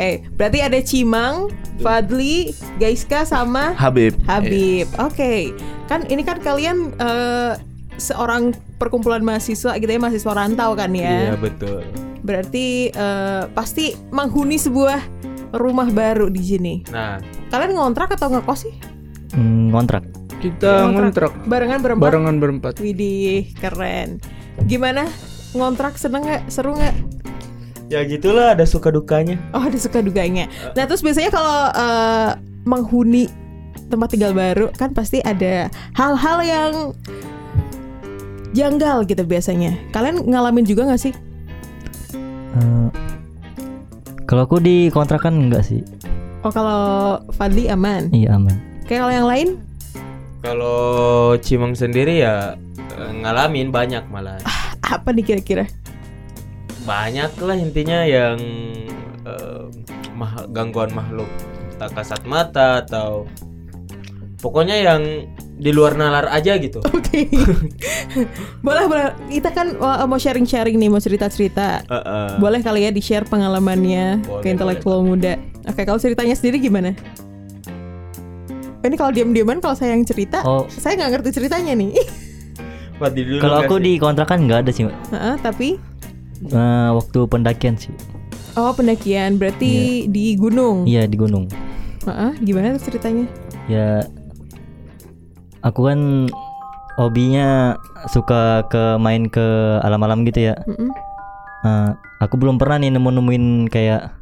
Oke, berarti ada Cimang, Fadli, Gaiska sama Habib. Habib. Oke, kan ini kan kalian eh, seorang perkumpulan mahasiswa gitu ya, mahasiswa rantau kan Iya ya. betul. Berarti eh, pasti menghuni sebuah rumah baru di sini. Nah, Kalian ngontrak atau ngekos sih? Hmm, kontrak. Kita ngontrak Barengan berempat. barengan berempat. Widih, keren. Gimana? Ngontrak seneng nggak? Seru nggak? Ya gitulah ada suka dukanya. Oh, ada suka duganya. Nah, terus biasanya kalau eh, menghuni tempat tinggal baru kan pasti ada hal-hal yang janggal gitu biasanya. Kalian ngalamin juga nggak sih? Eh, kalau aku di kontrakan enggak sih. Oh, kalau Fadli aman. Iya aman. Kayak kalau yang lain? Kalau Cimang sendiri ya eh, ngalamin banyak malah. Apa nih kira-kira? Banyak lah intinya yang eh, mah- gangguan makhluk tak kasat mata atau pokoknya yang di luar nalar aja gitu. Oke. boleh, boleh. Kita kan uh, mau sharing-sharing nih, mau cerita-cerita. Eh, eh. Boleh kali ya di-share pengalamannya Boleh, ke intelektual muda. Oke, kalau ceritanya sendiri gimana? Ini kalau diam-diaman kalau saya yang cerita, Oh. saya nggak ngerti ceritanya nih. Kalau nggak aku di kontrakan enggak ada sih, Mbak. Heeh, tapi Eh, waktu pendakian sih. oh pendakian berarti di gunung. Iya di gunung. Heeh, gimana tuh ceritanya? Ya aku kan hobinya suka ke main ke alam-alam gitu ya. Mm-mm. Eh, aku belum pernah nih nemu-nemuin kayak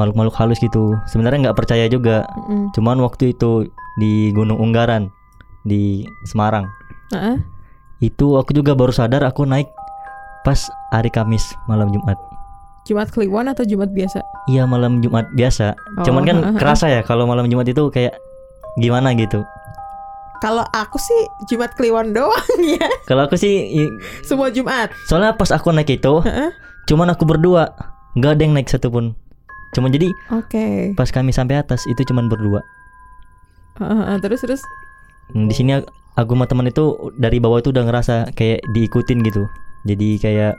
makhluk-makhluk halus gitu. Sebenarnya nggak percaya juga. Mm-mm. Cuman waktu itu di Gunung Unggaran di Semarang. Heeh. Itu aku juga baru sadar aku naik pas hari Kamis malam Jumat. Jumat Kliwon atau Jumat biasa? Iya malam Jumat biasa. Oh, Cuman kan heeh. kerasa ya kalau malam Jumat itu kayak gimana gitu. Kalau aku sih Jumat Kliwon doang ya. Kalau aku sih Semua Jumat. soalnya pas aku naik itu Heeh. cuman aku berdua, nggak ada yang naik satupun. Cuman jadi Oke. pas kami sampai atas itu cuman berdua. Terus terus. Hmm, Di sini aku sama teman itu dari bawah itu udah ngerasa kayak diikutin gitu. Jadi kayak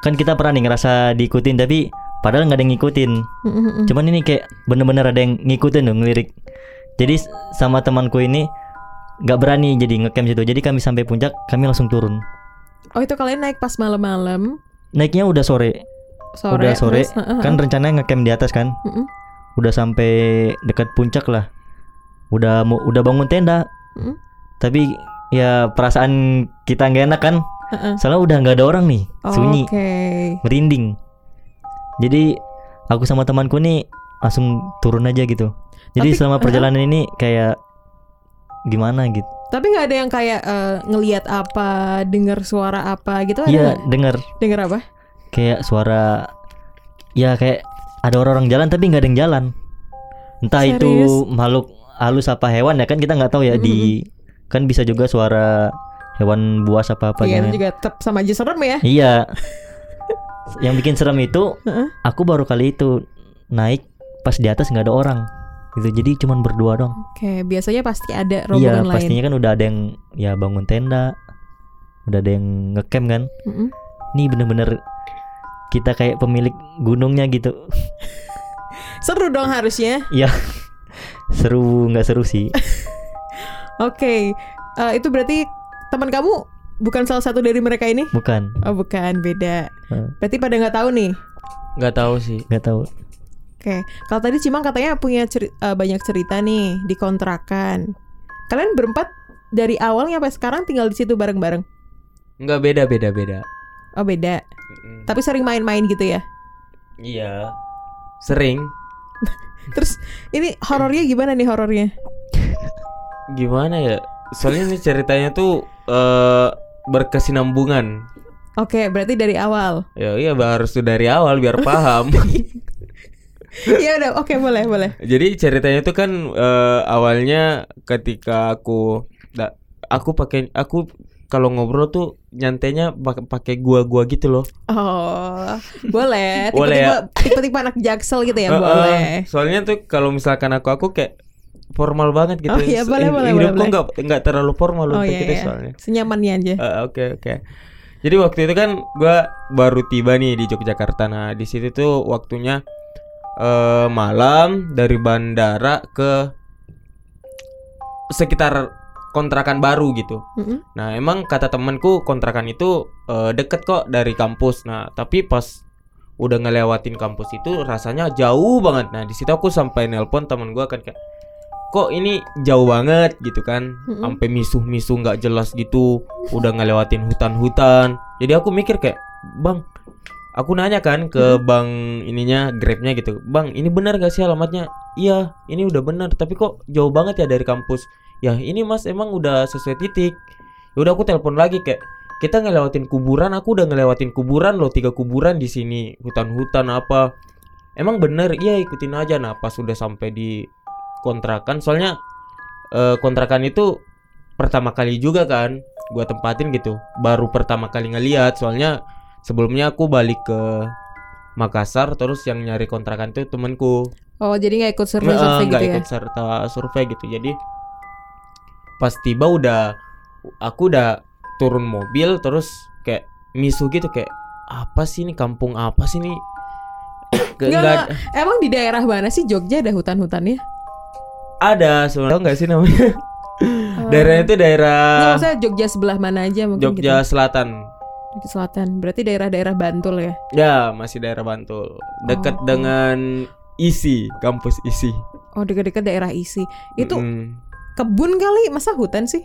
kan kita pernah nih ngerasa diikutin tapi padahal nggak ada yang ngikutin. Cuman ini kayak bener-bener ada yang ngikutin dong ngelirik. Jadi sama temanku ini nggak berani jadi ngecamp situ. Jadi kami sampai puncak kami langsung turun. Oh itu kalian naik pas malam-malam Naiknya udah sore. sore. udah sore. terus, Kan rencananya ngecamp di atas kan. Mm-mm, Udah sampai dekat puncak lah. Udah mau udah bangun tenda. mm-mm. Tapi ya perasaan kita nggak enak kan. Heeh. Soalnya udah nggak ada orang nih. Sunyi. Oke. merinding. Jadi aku sama temanku nih langsung turun aja gitu. Jadi Tapi- selama perjalanan ini kayak gimana gitu. Tapi nggak ada yang kayak eh, ngelihat apa, dengar suara apa gitu ada Iya, denger Dengar apa? kayak suara ya kayak ada orang-orang jalan tapi nggak ada yang jalan. Entah itu Serius? makhluk halus apa hewan ya kan kita nggak tahu ya di kan bisa juga suara hewan buas apa apa Iya itu juga tetap sama aja serem ya. Iya. yang bikin serem itu aku baru kali itu naik pas di atas nggak ada orang gitu jadi cuman berdua dong Oke, biasanya pasti ada iya rombongan lain. pastinya kan udah ada yang ya bangun tenda udah ada yang ngecamp kan Mm-mm. ini bener-bener kita kayak pemilik gunungnya gitu Seru dong harusnya. Iya seru nggak seru sih Oke, eh, itu berarti teman kamu bukan salah satu dari mereka ini? bukan Oh bukan, beda. Eh. Berarti pada nggak tahu nih. nggak tahu sih. nggak tahu Oke, kalau tadi Cimang katanya punya ceri- eh, banyak cerita nih di kontrakan. Kalian berempat dari awalnya sampai sekarang tinggal di situ bareng-bareng. Nggak beda beda beda. Oh beda. Mm-mm. Tapi sering main-main gitu ya. Iya. Sering. Terus ini horornya gimana nih horornya? Gimana ya? Soalnya ini ceritanya tuh eh berkesinambungan. Oke, berarti dari awal. Ya iya harus tuh dari awal biar paham. Iya udah, oke boleh boleh. Jadi ceritanya tuh kan eh, awalnya ketika aku da- aku pakai aku kalau ngobrol tuh nyantainya pak- pakai gua-gua gitu loh. Oh, boleh. Boleh Tipe-tipe ya? tipe-tipe anak jaksel gitu ya, eh, boleh. soalnya tuh kalau misalkan aku aku kayak formal banget gitu. Oh, iya, boleh, Eh, boleh, Hidupku boleh, nggak nggak terlalu formal Oh untuk iya, kita iya. soalnya. senyamannya aja. Eh, Oke oke. Jadi waktu itu kan gua baru tiba nih di Yogyakarta. Nah di situ tuh waktunya eh, malam dari bandara ke sekitar kontrakan baru gitu. Mm-mm. Nah, emang kata temanku kontrakan itu eh, deket kok dari kampus. Nah, tapi pas udah ngelewatin kampus itu rasanya jauh banget. Nah, di situ aku sampai nelpon teman gua kan kayak kok ini jauh banget gitu kan. Sampai misuh-misuh nggak jelas gitu. Udah ngelewatin hutan-hutan. Jadi aku mikir kayak, "Bang, aku nanya kan ke bang ininya Grabnya gitu. Bang, ini benar gak sih alamatnya? Iya, ini udah benar. Tapi kok jauh banget ya dari kampus? Ya ini mas emang udah sesuai titik. Ya udah aku telepon lagi kayak kita ngelewatin kuburan. Aku udah ngelewatin kuburan loh tiga kuburan di sini. Hutan-hutan apa? Emang bener? Iya ikutin aja. Nah pas udah sampai di kontrakan, soalnya eh, kontrakan itu pertama kali juga kan gua tempatin gitu. Baru pertama kali ngeliat. Soalnya sebelumnya aku balik ke Makassar terus yang nyari kontrakan itu temanku Oh, jadi nggak ikut Nggak, survei-survey gitu nggak ya? ikut serta survei gitu jadi pas tiba udah aku udah turun mobil terus kayak misu gitu kayak apa sih ini kampung apa sih ini nggak nggak. Emang di daerah mana sih Jogja ada hutan-hutannya? Ada sebenarnya Tahu nggak sih namanya daerahnya itu daerah Nggak, maksudnya Jogja sebelah mana aja mungkin Jogja gitu. Selatan Jogja Selatan. Berarti daerah-daerah Bantul ya? ya masih daerah Bantul dekat Oh. dengan isi kampus isi Oh, dekat-dekat daerah isi. Itu Mm-mm. kebun kali, masa hutan sih?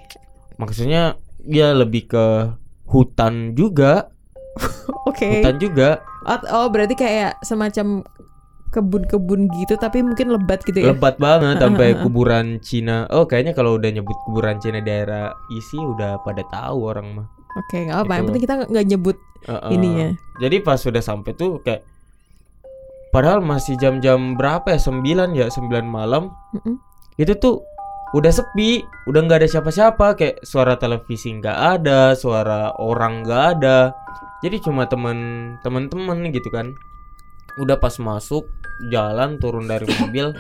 maksudnya ya lebih ke hutan juga Oke. hutan juga Oh, oh, berarti kayak semacam kebun-kebun gitu tapi mungkin lebat gitu ya? lebat banget sampai kuburan Cina oh kayaknya kalau udah nyebut kuburan Cina daerah isi udah pada tahu orang mah Oke, nggak apa. Yang penting kita nggak- nyebut Heeh. ininya. jadi pas sudah sampai tuh kayak padahal masih jam-jam berapa ya 9 ya 9 malam Mm-mm. itu tuh udah sepi udah nggak ada siapa-siapa kayak suara televisi nggak ada suara orang nggak ada jadi cuma teman teman-teman gitu kan udah pas masuk jalan turun dari mobil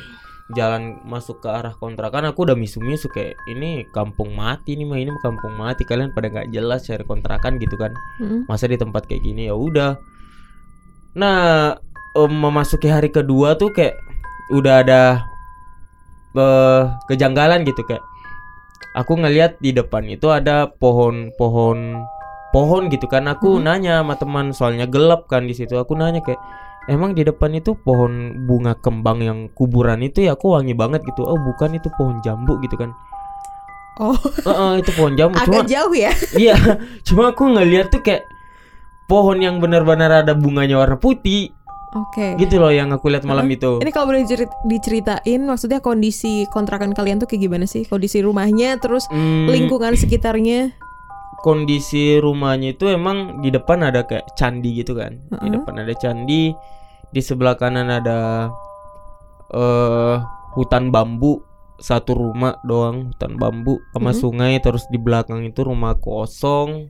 jalan masuk ke arah kontrakan aku udah misu-misu kayak ini kampung mati nih mah ini mah kampung mati. Kalian pada nggak jelas cari kontrakan gitu kan. Mm-mm. masa di tempat kayak gini? Ya udah. Nah em, memasuki hari kedua tuh kayak udah ada eh, kejanggalan gitu kayak. Aku ngelihat di depan itu ada pohon-pohon pohon gitu kan. Aku Mhm. nanya sama teman soalnya gelap kan di situ. Aku nanya kayak emang di depan itu pohon bunga kembang yang kuburan itu ya aku wangi banget gitu oh bukan itu pohon jambu gitu kan Oh, Heeh, itu pohon jambu cuma agak jauh ya? Iya, cuma aku ngeliat tuh kayak pohon yang benar-benar ada bunganya warna putih, Oke. gitu loh yang aku lihat malam itu. Ini kalau boleh dicerit- diceritain, maksudnya kondisi kontrakan kalian tuh kayak gimana sih? Kondisi rumahnya, terus Hmm, lingkungan sekitarnya? Kondisi rumahnya itu emang di depan ada kayak candi gitu kan. Di Heeh. depan ada candi, di sebelah kanan ada eh hutan bambu satu rumah doang hutan bambu sama Mhm. sungai terus di belakang itu rumah kosong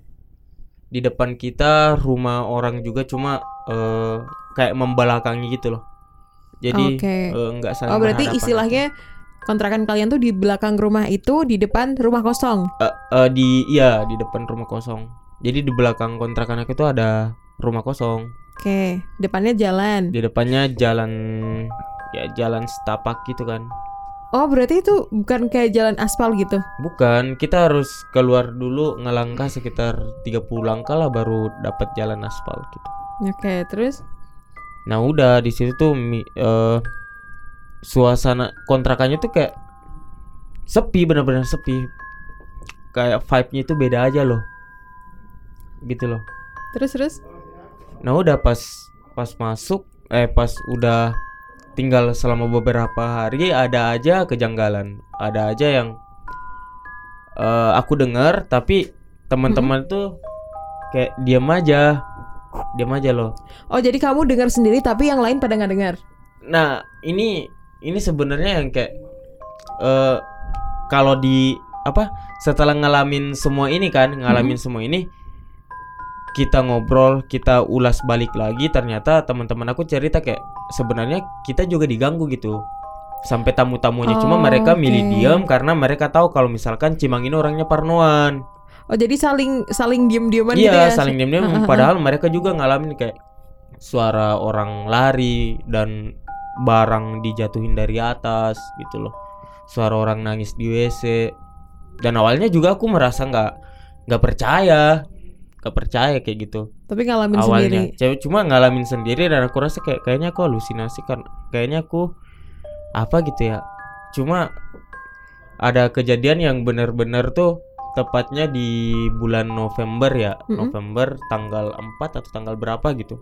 di depan kita rumah orang juga cuma eh kayak membelakangi gitu loh jadi Oke. eh, nggak saling Oh, berarti istilahnya kontrakan kalian tuh di belakang rumah itu, di depan rumah kosong. Eh, eh, di iya di depan rumah kosong jadi di belakang kontrakan aku itu ada rumah kosong Oke, depannya jalan. di depannya jalan ya jalan setapak gitu kan Oh, berarti itu bukan kayak jalan aspal gitu. Bukan, kita harus keluar dulu ngelangkah sekitar 30 langkah lah baru dapat jalan aspal gitu. Oke, terus Nah, udah di situ tuh eh, suasana kontrakannya tuh kayak sepi benar-benar sepi. Kayak vibe-nya itu beda aja loh. Gitu loh. terus terus Nah, udah pas pas masuk eh pas udah tinggal selama beberapa hari ada aja kejanggalan. Ada aja yang eh, aku dengar tapi teman-teman tuh kayak diam aja. Diam aja loh. Oh, jadi kamu dengar sendiri tapi yang lain pada nggak dengar. Nah, ini ini sebenarnya yang kayak eh kalau di apa? Setelah ngalamin semua ini kan, ngalamin semua ini kita ngobrol, kita ulas balik lagi ternyata teman-teman aku cerita kayak sebenarnya kita juga diganggu gitu. Sampai tamu-tamunya cuma Oh, mereka milih oke. diam karena mereka tahu kalau misalkan Cimang ini orangnya parnoan. Oh, jadi saling saling diem-dieman gitu ya. Iya, saling diam-diam padahal mereka juga ngalamin kayak suara orang lari dan barang dijatuhin dari atas gitu loh. Suara orang nangis di WC dan awalnya juga aku merasa nggak nggak percaya nggak percaya kayak gitu. Tapi ngalamin sendiri. awalnya. cewek cuma ngalamin sendiri dan aku rasa kayak kayaknya aku halusinasi kan kayaknya aku apa gitu ya. Cuma ada kejadian yang benar-benar tuh tepatnya di bulan November ya. Mm-mm. November tanggal 4 atau tanggal berapa gitu.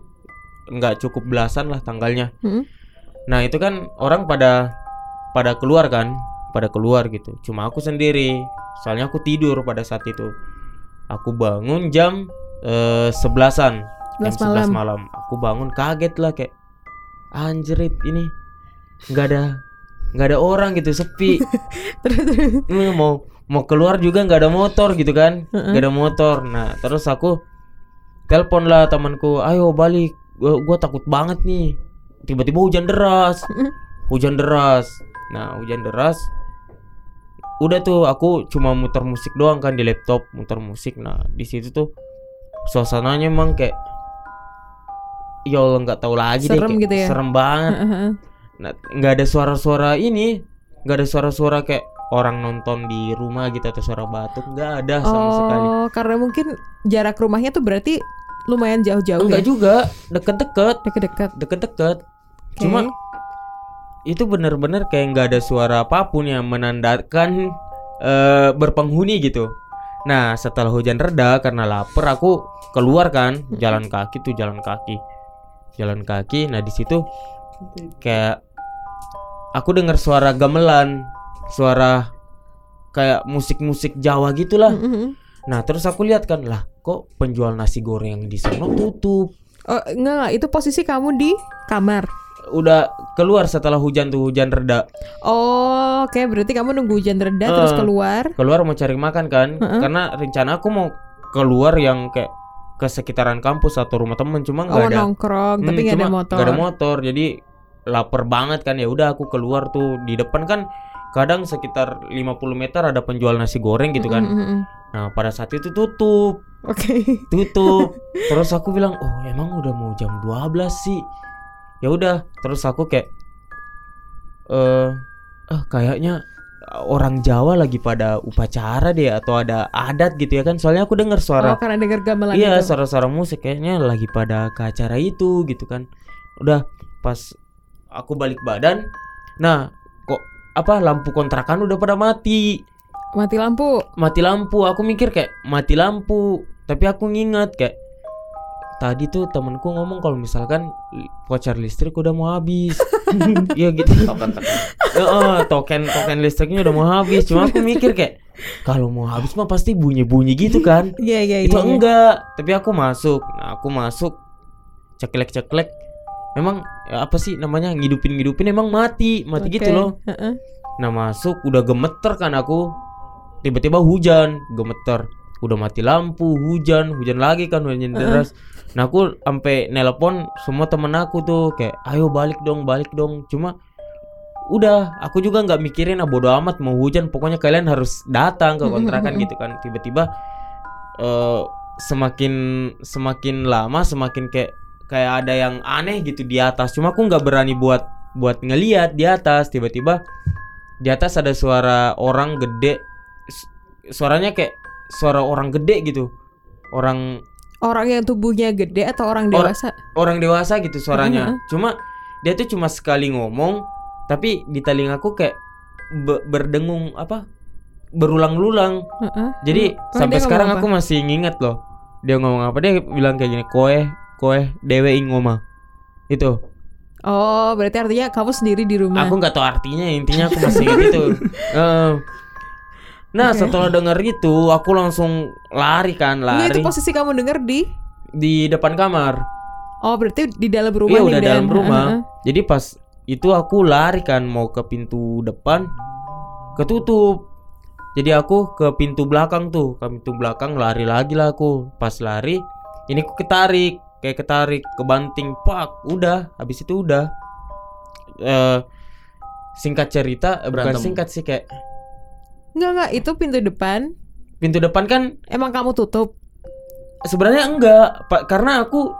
Nggak cukup belasan lah tanggalnya. Mm-mm. Nah itu kan orang pada pada keluar kan pada keluar gitu. Cuma aku sendiri soalnya aku tidur pada saat itu. Aku bangun jam eh, sebelasan jam 11 11 malam. malam. Aku bangun kaget lah kayak anjrit ini nggak ada nggak ada orang gitu sepi. Terus mau mau keluar juga nggak ada motor gitu kan nggak ada motor. Nah terus aku telepon lah temanku ayo balik gua takut banget nih tiba-tiba hujan deras hujan deras nah hujan deras udah tuh aku cuma muter musik doang kan di laptop muter musik nah di situ tuh suasananya emang kayak ya Allah nggak tahu lagi deh Serem kayak gitu ya? serem banget. Nah, nggak ada suara-suara ini, nggak ada suara-suara kayak orang nonton di rumah gitu atau suara batuk, nggak ada sama sekali. Oh, karena mungkin jarak rumahnya tuh berarti lumayan jauh-jauh Enggak ya? juga, deket-deket, Deket-deket. deket-deket. Oke. Cuma itu bener-bener kayak nggak ada suara apa pun yang menandakan eh, berpenghuni gitu. Nah, setelah hujan reda karena lapar aku keluar kan, jalan kaki tuh jalan kaki, jalan kaki. Nah di situ kayak aku dengar suara gamelan, suara kayak musik-musik Jawa gitulah. Mm-mm. Nah terus aku lihat kan lah, kok penjual nasi goreng yang di sana tutup. Oh, enggak enggak, itu posisi kamu di kamar. Udah keluar setelah hujan tuh hujan reda. Oh, oke berarti kamu nunggu hujan reda terus Eh. keluar. Keluar mau cari makan kan? Heeh. Karena rencana aku mau keluar yang kayak ke sekitaran kampus atau rumah temen cuma nggak Oh, ada nongkrong, tapi Hmm, nggak ada motor. nggak ada motor jadi lapar banget kan ya udah aku keluar tuh di depan kan kadang sekitar 50 meter ada penjual nasi goreng gitu kan Mm, mm, mm. nah pada saat itu tutup Oke. tutup terus aku bilang oh emang udah mau jam 12 sih ya udah terus aku kayak eh ah kayaknya orang Jawa lagi pada upacara deh atau ada adat gitu ya kan soalnya aku dengar suara Oh, karena dengar gamelan Iya, suara-suara musik kayaknya lagi pada ke acara itu gitu kan. Udah pas aku balik badan, nah kok apa lampu kontrakan udah pada mati. Mati lampu. Mati lampu, aku mikir kayak mati lampu. Tapi aku nginget kayak tadi tuh temenku ngomong kalau misalkan voucher listrik udah mau habis. Iya gitu. token token Heeh, token token listriknya udah mau habis. Cuma aku mikir kayak kalau mau habis mah pasti bunyi-bunyi gitu kan Iya, iya, iya. itu iya. enggak tapi aku masuk nah aku masuk ceklek ceklek memang ya apa sih namanya ngidupin ngidupin emang mati mati Oke. gitu loh Heeh. nah masuk udah gemeter kan aku tiba-tiba hujan gemeter udah mati lampu hujan hujan lagi kan hujan deras. Nah aku sampai nelpon semua temen aku tuh kayak ayo balik dong balik dong. Cuma udah aku juga nggak mikirin ah bodo amat mau hujan. Pokoknya kalian harus datang ke kontrakan gitu kan. Tiba-tiba eh semakin semakin lama semakin kayak kayak ada yang aneh gitu di atas. Cuma aku nggak berani buat buat ngeliat di atas. Tiba-tiba di atas ada suara orang gede. Su- suaranya kayak suara orang gede gitu orang Orang yang tubuhnya gede atau orang Or- dewasa? orang dewasa gitu suaranya Mhm. cuma dia tuh cuma sekali ngomong tapi di telingaku kayak be- berdengung apa berulang-ulang Heeh. jadi Oh, sampai sekarang aku masih nginget loh dia ngomong apa dia bilang kayak gini koe koe dewe ing ngoma itu Oh, berarti artinya kamu sendiri di rumah. aku nggak tahu artinya intinya aku masih inget itu Eh. Nah Oke. setelah denger itu aku langsung lari kan Enggak, itu lari posisi kamu denger di di depan kamar Oh, berarti di dalam rumah Iya nih, udah Dan. dalam rumah. Heeh. Jadi pas itu aku lari kan mau ke pintu depan ketutup. Jadi aku ke pintu belakang tuh, ke pintu belakang lari lagi lah aku. Pas lari, ini aku ketarik, kayak ketarik ke banting, pak, udah, habis itu udah. Eh singkat cerita, eh, bukan Berantem. singkat sih kayak Enggak, enggak, itu pintu depan pintu depan kan emang kamu tutup. sebenarnya enggak, Pak, karena aku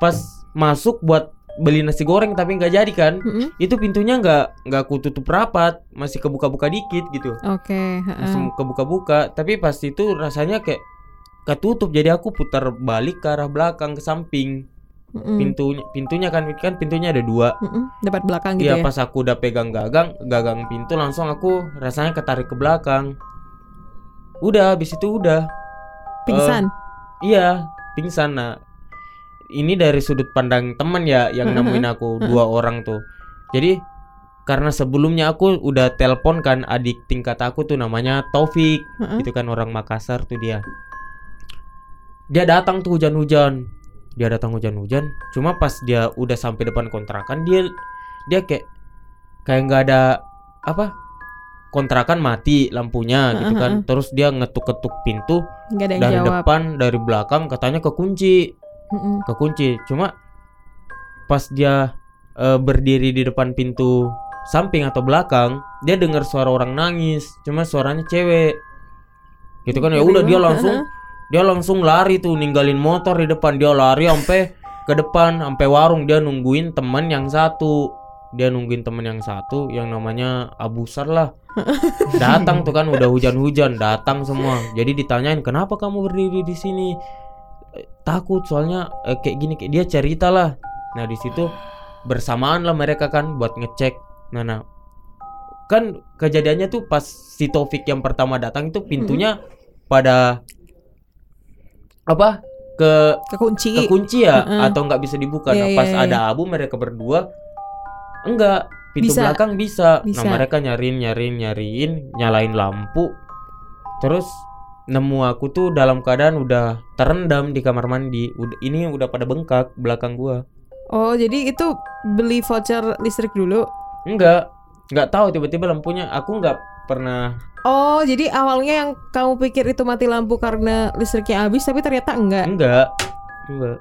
pas masuk buat beli nasi goreng tapi nggak jadi kan Mm-mm. itu pintunya nggak nggak aku tutup rapat masih kebuka-buka dikit gitu Oke. heeh. langsung kebuka-buka tapi pas itu rasanya kayak ketutup jadi aku putar balik ke arah belakang ke samping Mm-mm. pintunya pintunya kan kan pintunya ada dua. Mm-mm. Dapat belakang gitu Iya ya. pas aku udah pegang gagang gagang pintu langsung aku rasanya ketarik ke belakang. Udah habis itu udah. Pingsan. iya pingsan. Nah ini dari sudut pandang teman ya yang nemuin aku dua orang tuh. Jadi karena sebelumnya aku udah telepon kan adik tingkat aku tuh namanya Taufik. Itu kan orang Makassar tuh dia. Dia datang tuh hujan-hujan dia datang hujan-hujan cuma pas dia udah sampai depan kontrakan dia dia kayak kayak nggak ada apa kontrakan mati lampunya gitu kan terus dia ngetuk-ketuk pintu Nggak ada yang dari jawab. depan dari belakang katanya kekunci Mm-mm. kekunci cuma pas dia eh, berdiri di depan pintu samping atau belakang dia dengar suara orang nangis cuma suaranya cewek gitu kan ya udah dia langsung. Dia langsung lari tuh ninggalin motor di depan. Dia lari sampai ke depan sampai warung. Dia nungguin teman yang satu. Dia nungguin teman yang satu yang namanya Abusar lah. Datang tuh kan udah hujan-hujan datang semua. Jadi ditanyain kenapa kamu berdiri di sini? "Eh, takut soalnya eh, kayak gini kayak dia cerita lah. Nah di situ bersamaan lah mereka kan buat ngecek. Nah nah kan kejadiannya tuh pas si Taufik yang pertama datang itu pintunya pada apa ke Kekunci. kekunci ya Heeh. atau nggak bisa dibuka Iya, nah iya, pas iya. ada abu mereka berdua enggak pintu Bisa. belakang bisa. Bisa. nah mereka nyariin nyariin nyariin nyalain lampu terus nemu aku tuh dalam keadaan udah terendam di kamar mandi udah ini udah pada bengkak belakang gua Oh, jadi itu beli voucher listrik dulu. enggak nggak tahu tiba-tiba lampunya aku nggak pernah. Oh, jadi awalnya yang kamu pikir itu mati lampu karena listriknya habis, tapi ternyata enggak. enggak. Enggak.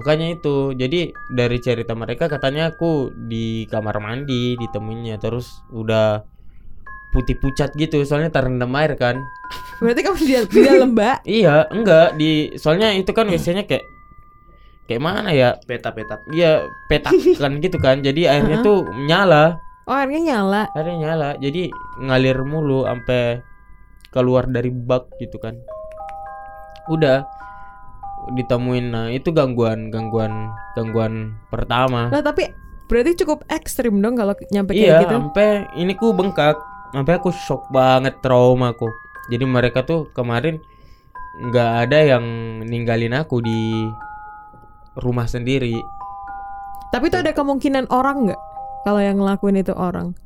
Makanya itu. Jadi dari cerita mereka katanya aku di kamar mandi ditemuinnya terus udah putih pucat gitu soalnya terendam air kan. Berarti kamu di, di dalam mbak. iya enggak. Di soalnya itu kan biasanya kayak kayak mana ya? Peta-peta. iya petak kan gitu kan. Jadi airnya tuh nyala Oh, airnya nyala. airnya nyala. Jadi ngalir mulu sampai keluar dari bak gitu kan. Udah ditemuin. Nah itu gangguan gangguan gangguan pertama. Nah, tapi berarti cukup ekstrim dong kalau nyampe kayak iya gitu. sampai ini ku bengkak. Sampai aku shock banget trauma aku. Jadi mereka tuh kemarin nggak ada yang ninggalin aku di rumah sendiri. Tapi itu ada kemungkinan orang nggak? Kalau yang ngelakuin itu orang.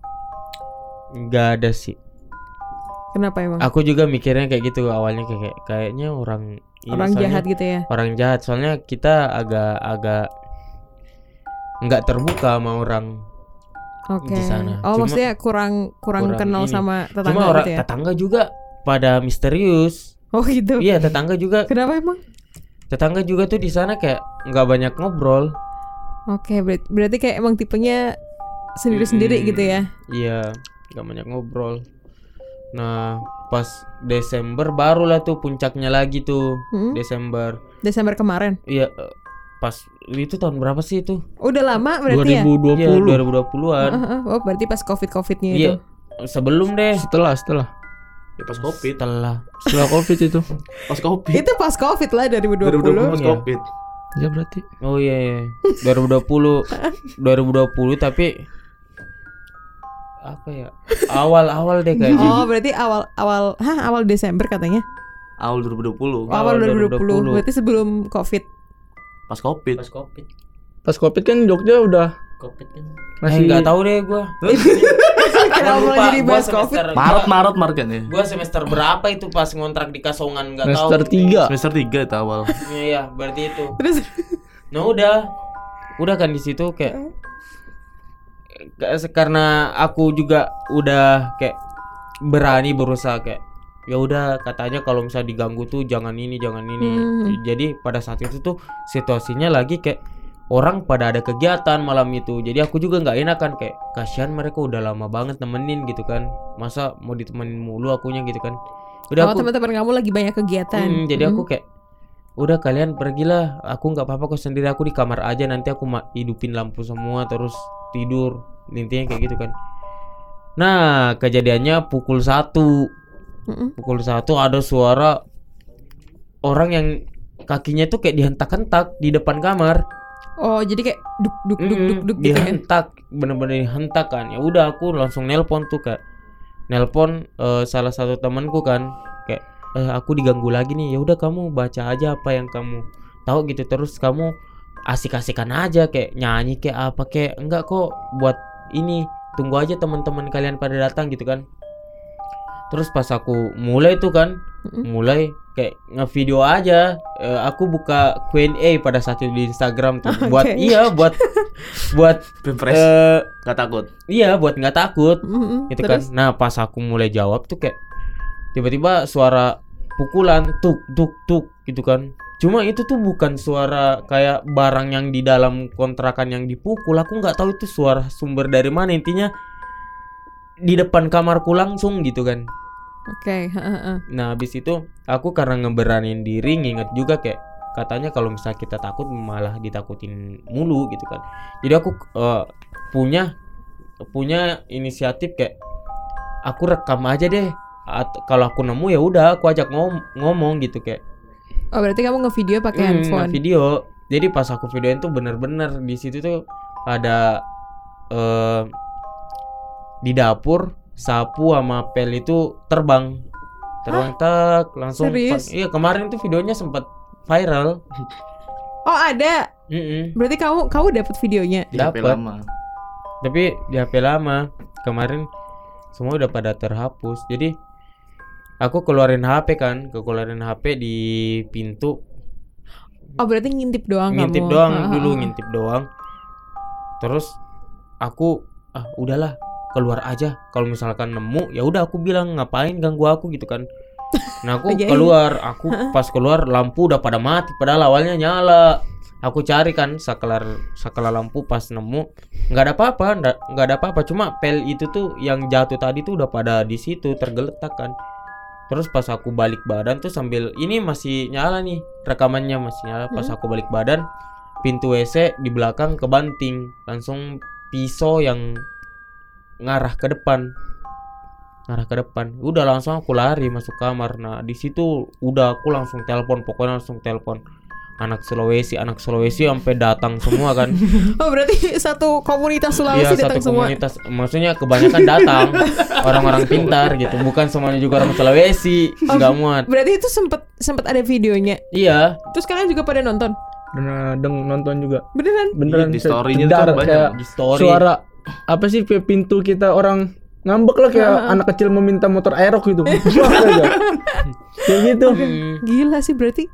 nggak ada sih Kenapa emang? aku juga mikirnya kayak gitu awalnya kayak kayak- kayaknya orang orang jahat gitu ya. orang jahat soalnya kita agak agak nggak terbuka sama orang Oke. di sana. Oh, Cuma- maksudnya kurang kurang, kurang kenal ini. sama tetangga cuma orang gitu ya. tetangga juga pada misterius Oh, gitu. iya tetangga juga Kenapa emang? tetangga juga tuh di sana kayak nggak banyak ngobrol Oke, ber- berarti kayak emang tipenya sendiri-sendiri Mm-mm. gitu ya. iya nggak banyak ngobrol nah pas Desember barulah tuh puncaknya lagi tuh Hmm? Desember Desember kemarin. iya eh, pas itu tahun berapa sih itu Udah lama berarti ya? 2020. Iya 2020-an Heeh, heeh. Oh, berarti pas Covid-Covidnya iya itu. sebelum deh Setelah, setelah. Ya pas Covid. setelah Setelah Covid itu. Pas Covid. Itu pas Covid lah 2020. 2020 pas Iya. Covid. Ya berarti. Oh iya, iya. 2020 2020 tapi apa ya? Awal-awal deh kayaknya. Oh, berarti awal awal hah awal Desember katanya. Awal 2020. Oh, awal Awal 2020. 2020. Berarti sebelum Covid. Pas Covid. Pas Covid. Pas Covid kan Jogja udah Covid kan. masih Eh, nggak tahu deh gua. Kenapa jadi bahas Covid? semester Maret Maret Maret kan ya. gua semester berapa itu pas ngontrak di Kasongan nggak tahu. Semester 3. Semester 3 itu awal. Iya, iya, berarti itu. Terus Nah, udah. Udah kan di situ kayak Ka- karena aku juga udah kayak berani berusaha kayak ya udah katanya kalau misalnya diganggu tuh jangan ini jangan ini Hmm. jadi pada saat itu tuh situasinya lagi kayak orang pada ada kegiatan malam itu jadi aku juga nggak enak kan kayak kasihan mereka udah lama banget nemenin gitu kan masa mau ditemenin mulu akunya gitu kan udah oh, aku teman-teman kamu lagi banyak kegiatan. Hmm, jadi aku Hmm. kayak udah kalian pergilah aku nggak apa-apa kok sendiri aku di kamar aja nanti aku hidupin lampu semua terus tidur. Intinya kayak gitu kan. Nah kejadiannya pukul satu. Mm-mm. pukul satu ada suara orang yang kakinya tuh kayak dihentak-hentak di depan kamar. Oh, jadi kayak duk duk duk duk duk gitu kan. dihentak bener-bener dihentak kan. Ya udah aku langsung nelpon tuh kak. Nelpon eh, salah satu temanku kan. Kayak eh, aku diganggu lagi nih. Ya udah kamu baca aja apa yang kamu tahu gitu. Terus kamu asik-asikan aja kayak nyanyi kayak apa kayak enggak kok buat ini tunggu aja teman-teman kalian pada datang gitu kan terus pas aku mulai tuh kan mulai kayak ngevideo aja Eh, aku buka Q&A pada saat itu di Instagram tuh buat Oke. iya buat buat eh nggak takut. iya buat nggak takut Mm-mm. gitu Terus? kan nah pas aku mulai jawab tuh kayak tiba-tiba suara pukulan tuk tuk tuk gitu kan cuma itu tuh bukan suara kayak barang yang di dalam kontrakan yang dipukul aku nggak tahu itu suara sumber dari mana intinya di depan kamarku langsung gitu kan Oke, heeh. Nah habis itu aku karena ngeberanin diri nginget juga kayak katanya kalau misalnya kita takut malah ditakutin mulu gitu kan. Jadi aku eh, punya punya inisiatif kayak aku rekam aja deh. At- kalau aku nemu ya udah aku ajak ngom- ngomong gitu kayak Oh, berarti kamu ngevideo pakai hmm, handphone. video. Jadi pas aku videoin tuh bener-bener di situ tuh ada eh di dapur sapu sama pel itu terbang terbang tak langsung Serius? iya kemarin tuh videonya sempat viral Oh, ada. Mm-mm. Berarti kamu kamu dapat videonya. Lama. tapi di HP lama kemarin semua udah pada terhapus jadi aku keluarin HP kan keluarin HP di pintu. Oh, berarti ngintip doang ngintip kamu. doang Heeh, dulu heeh. ngintip doang. Terus aku ah udahlah keluar aja. Kalau misalkan nemu ya udah aku bilang ngapain ganggu aku? gitu kan. Nah aku keluar aku pas keluar lampu udah pada mati padahal awalnya nyala. Aku cari kan sakelar sakelar lampu pas nemu. Nggak ada apa-apa nggak ada apa-apa. Cuma pel itu tuh yang jatuh tadi tuh udah pada di situ tergeletak kan terus pas aku balik badan tuh sambil ini masih nyala nih rekamannya masih nyala. Pas aku balik badan pintu WC di belakang kebanting. Langsung pisau yang ngarah ke depan. Ngarah ke depan. Udah langsung aku lari masuk kamar. Nah di situ udah aku langsung telepon pokoknya langsung telepon anak Sulawesi anak Sulawesi sampai datang semua kan Oh, berarti satu komunitas Sulawesi Iya datang satu semua. komunitas maksudnya kebanyakan datang orang-orang pintar gitu bukan semuanya juga orang Sulawesi Oh, nggak muat Berarti itu sempet sempet ada videonya. iya Terus kalian juga pada nonton. Pernah deng nonton juga. Beneran? Beneran Iya, di story-nya tuh banyak. kayak di story suara apa sih pintu kita orang ngambek lah kayak anak kecil meminta motor aerok gitu. Kayak gitu. Hmm, Gila sih berarti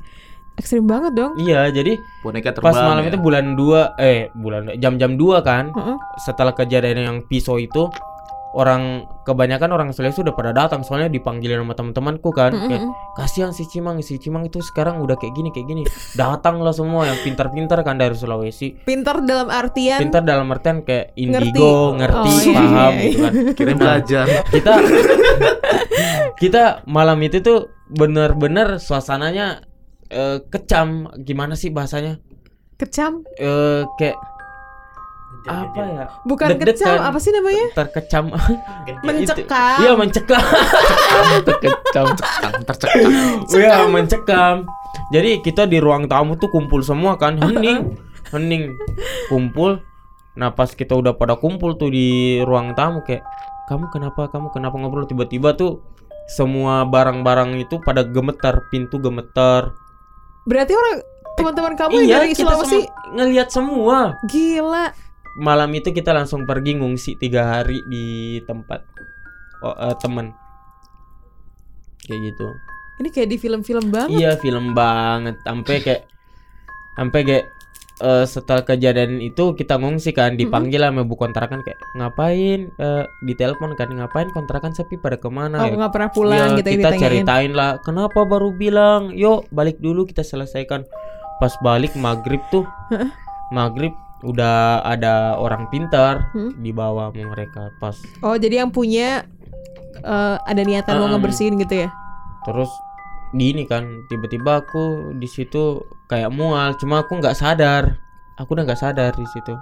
ekstrim banget dong. iya jadi Boneka terbang. pas malam ya. itu bulan 2 eh bulan jam-jam 2 kan Heeh. setelah kejadian yang pisau itu orang kebanyakan orang Sulawesi udah pada datang soalnya dipanggilin sama teman-temanku kan Mm-mm. kayak kasihan si Cimang si Cimang itu sekarang udah kayak gini kayak gini datang lah semua yang pintar-pintar kan dari Sulawesi Pintar dalam artian pintar dalam artian kayak Ngerti. indigo ngerti, Oh, iya, paham iya, gitu kan Kirain Nah, belajar. kita kita malam itu tuh bener-bener suasananya eh, kecam. Gimana sih bahasanya? Kecam. eh kayak apa ya? Bukan Deg-degan. kecam, apa sih namanya? terkecam Mencekam. iya mencekam. Terkecam. Cekang, tercekang. iya mencekam. Jadi kita di ruang tamu tuh kumpul semua kan? Hening. Hening. Kumpul. Nah pas kita udah pada kumpul tuh di ruang tamu kayak kamu kenapa? Kamu kenapa ngobrol? Tiba-tiba tuh semua barang-barang itu pada gemetar pintu gemetar Berarti orang teman-teman kamu yang iya dari kita Sulawesi? semua ngelihat semua. Gila. malam itu kita langsung pergi ngungsi tiga hari di tempat oh, eh, temen kayak gitu. Ini kayak di film-film banget. iya film banget. Sampai kayak sampai kayak eh, setelah kejadian itu kita ngungsi kan dipanggil sama bu kontrakan kayak ngapain eh, ditelepon kan ngapain kontrakan sepi pada ke mana Oh, ya nggak pernah pulang Iya, gitu kita ditanyain. ceritain lah kenapa baru bilang yuk balik dulu kita selesaikan pas balik maghrib tuh maghrib udah ada orang pintar Hmm? dibawa sama mereka pas Oh, jadi yang punya eh, ada niatan mau Ah. ngebersihin gitu ya? terus gini kan tiba-tiba aku di situ kayak mual cuma aku nggak sadar. Aku udah nggak sadar di situ.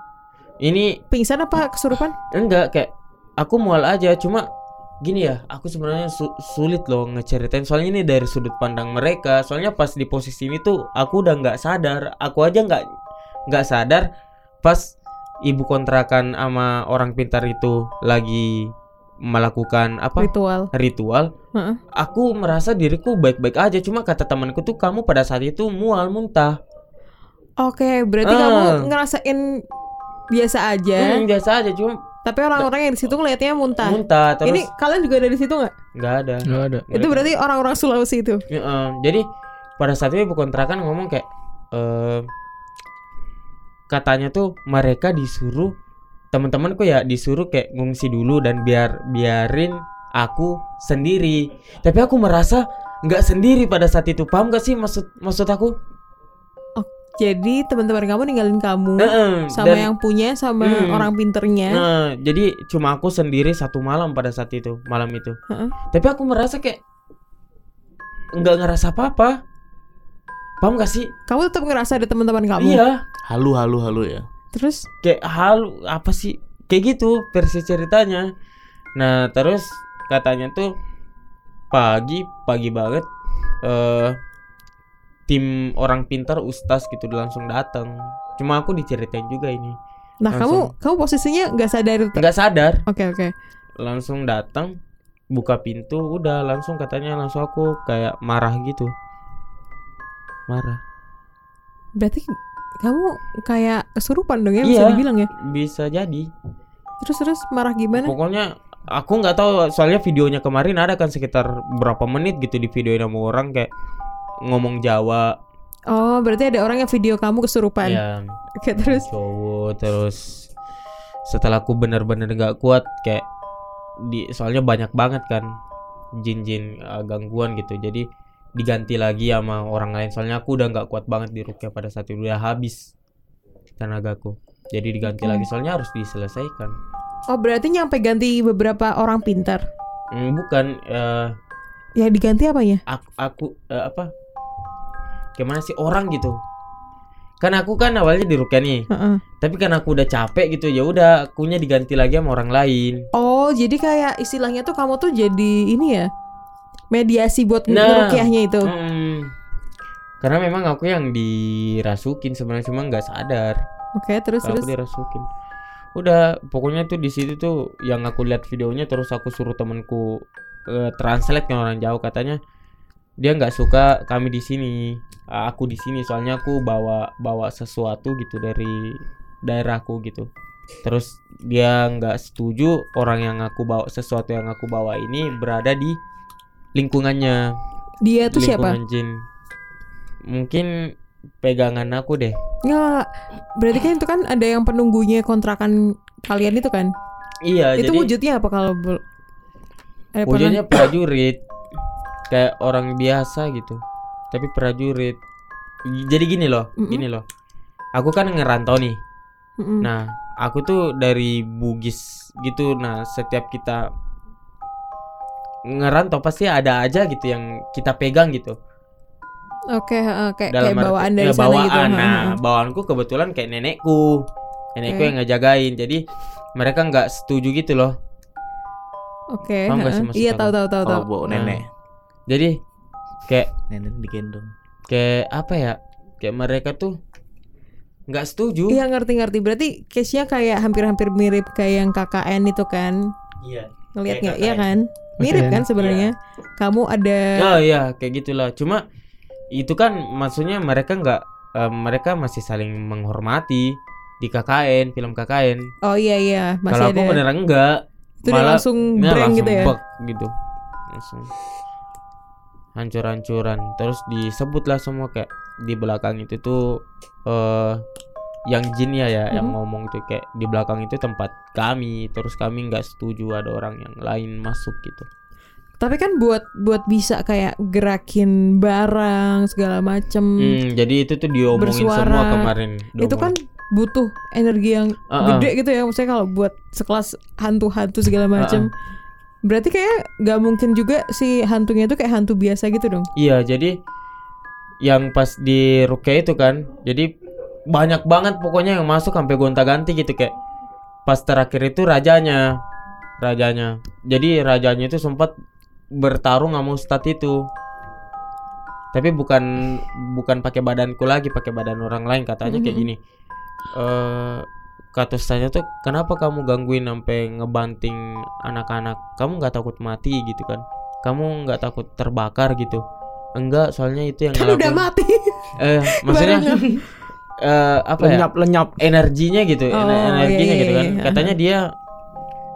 Ini Pingsan apa kesurupan? enggak kayak aku mual aja cuma gini ya aku sebenarnya su- sulit loh ngeceritain. Soalnya ini dari sudut pandang mereka. Soalnya pas di posisi ini tuh aku udah nggak sadar. Aku aja nggak nggak sadar pas ibu kontrakan sama orang pintar itu lagi melakukan apa Ritual. ritual Heeh. aku merasa diriku baik-baik aja cuma kata temanku tuh kamu pada saat itu mual muntah Oke, berarti Ah. kamu ngerasain biasa aja, Hmm, biasa aja cuma tapi orang-orang yang di situ ngelihatnya muntah. muntah terus Ini kalian juga ada di situ nggak? nggak ada Nggak ada. Itu berarti orang-orang Sulawesi itu. Ya, eh, jadi pada saat itu ibu kontrakan ngomong kayak eh katanya tuh mereka disuruh teman-temanku ya disuruh kayak ngungsi dulu dan biar biarin aku sendiri. Tapi aku merasa nggak sendiri pada saat itu. Paham gak sih maksud maksud aku? Jadi teman-teman kamu ninggalin kamu Heeh, sama dan- yang punya sama Hmm. orang pinternya. Nah, jadi cuma aku sendiri satu malam pada saat itu, malam itu. Heeh. Tapi aku merasa kayak nggak ngerasa apa-apa. Paham gak sih? Kamu tetap ngerasa ada teman-teman kamu. Iya. Halu halu halu ya. Terus? Kayak hal apa sih? Kayak gitu versi ceritanya. Nah terus katanya tuh pagi pagi banget eh tim orang pintar ustaz gitu langsung datang cuma aku diceritain juga ini. Nah Langsung. kamu kamu posisinya nggak sadar? Itu. nggak sadar. Oke oke. langsung datang buka pintu udah langsung katanya langsung aku kayak marah gitu. Marah. Berarti kamu kayak kesurupan dong ya Iya. bisa dibilang ya. bisa jadi Terus terus marah gimana? Pokoknya aku nggak tahu soalnya videonya kemarin ada kan sekitar berapa menit gitu di videoin sama orang kayak ngomong Jawa. Oh berarti ada orang yang video kamu kesurupan. Ya, Oke terus. cowok terus setelah aku bener-bener nggak kuat kayak di soalnya banyak banget kan jin-jin uh, gangguan gitu. Jadi diganti lagi sama orang lain soalnya aku udah nggak kuat banget di rukyah pada saat itu udah habis tenagaku. Jadi diganti Oke. lagi soalnya harus diselesaikan. Oh berarti nyampe ganti beberapa orang pintar. Hmm, bukan eh, Ya diganti apa ya? aku, aku eh, apa gimana sih orang gitu kan aku kan awalnya di Rukia nih Heeh. tapi kan aku udah capek gitu ya udah akunya diganti lagi sama orang lain Oh jadi kayak istilahnya tuh kamu tuh jadi ini ya mediasi buat Nah. ngerukiahnya itu. Hmm. karena memang aku yang dirasukin sebenarnya cuma nggak sadar Oke terus kalau terus. aku dirasukin udah pokoknya tuh di situ tuh yang aku lihat videonya terus aku suruh temanku eh, translate kan orang jauh katanya dia nggak suka kami di sini Ah, aku di sini soalnya aku bawa bawa sesuatu gitu dari daerahku gitu terus dia nggak setuju orang yang aku bawa sesuatu yang aku bawa ini berada di lingkungannya Dia tuh siapa? jin mungkin pegangan aku deh Nggak. Berarti kan itu kan ada yang penunggunya kontrakan kalian itu kan? iya itu jadi wujudnya apa kalau bel- ada pernah- Wujudnya prajurit kayak orang biasa gitu. Tapi prajurit. Jadi gini loh, Mm-mm. gini loh. Aku kan ngerantau nih. Mm-mm. Nah, aku tuh dari Bugis gitu. Nah, setiap kita ngerantau pasti ada aja gitu yang kita pegang gitu. Oke, heeh, kayak, Dalam kayak arti- bawaan dari sana bawaan. gitu. Nah, heeh. bawaanku kebetulan kayak nenekku. Nenekku Oke. yang ngejagain. Jadi mereka nggak setuju gitu loh. Oke. Heeh. maksud Iya tahu tahu tahu tahu. Oh, bawa Nah. nenek. Jadi kayak Nenek digendong. kayak apa ya? Kayak mereka tuh nggak setuju. Iya ngerti-ngerti. Berarti case-nya kayak hampir-hampir mirip kayak yang KKN itu kan? Iya. Ngelihat Kayak nggak? Iya kan? Mirip kan sebenarnya. Kamu ada Oh iya kayak gitulah. Cuma itu kan maksudnya mereka nggak eh, mereka masih saling menghormati di KKN film KKN. Oh iya iya, masih Kalau aku beneran enggak. itu dia langsung ya, langsung gitu ya. bek gitu. Langsung hancur-hancuran. Terus disebutlah semua kayak di belakang itu tuh eh yang jinnya ya yang Mhm. ngomong tuh kayak di belakang itu tempat kami terus kami nggak setuju ada orang yang lain masuk gitu Tapi kan buat buat bisa kayak gerakin barang segala macem. Hmm, jadi itu tuh diomongin Bersuara. semua kemarin. itu kan butuh energi yang Ah, ah. gede gitu ya maksudnya kalau buat sekelas hantu-hantu segala macam Berarti kayak nggak mungkin juga si hantunya itu kayak hantu biasa gitu dong. Iya, jadi yang pas di Rukia itu kan, jadi banyak banget pokoknya yang masuk sampai gonta-ganti gitu kayak pas terakhir itu rajanya, rajanya. Jadi rajanya itu sempat bertarung sama Ustadz itu. Tapi bukan bukan pakai badanku lagi, pakai badan orang lain katanya kayak gini. Eh kata Ustadznya tuh kenapa kamu gangguin sampai ngebanting anak-anak? Kamu nggak takut mati gitu kan? Kamu nggak takut terbakar gitu? Enggak, soalnya itu yang Kan udah ngelakuin- mati. eh maksudnya eh apa ya? Lenyap lenyap. Energinya gitu ener- Oh, energinya iya, gitu iya, kan. iya. katanya dia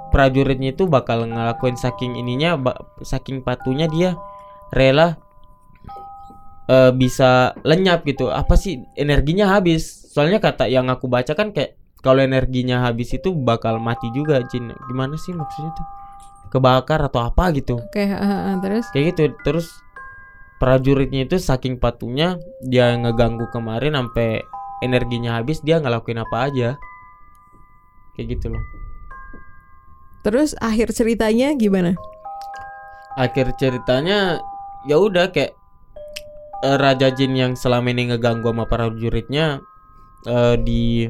prajuritnya itu bakal ngelakuin saking ininya ba- saking patunya dia rela eh, bisa lenyap gitu. Apa sih? Energinya habis. Soalnya kata yang aku baca kan kayak kalau energinya habis itu bakal mati juga jin. Gimana sih maksudnya tuh? Kebakar atau apa gitu. Oke, ah, ah, terus? Kayak gitu. Terus prajuritnya itu saking patunya dia ngeganggu kemarin sampai energinya habis dia ngelakuin apa aja. Kayak gitu loh. Terus akhir ceritanya gimana? akhir ceritanya ya udah kayak eh, raja jin yang selama ini ngeganggu sama prajuritnya eh, di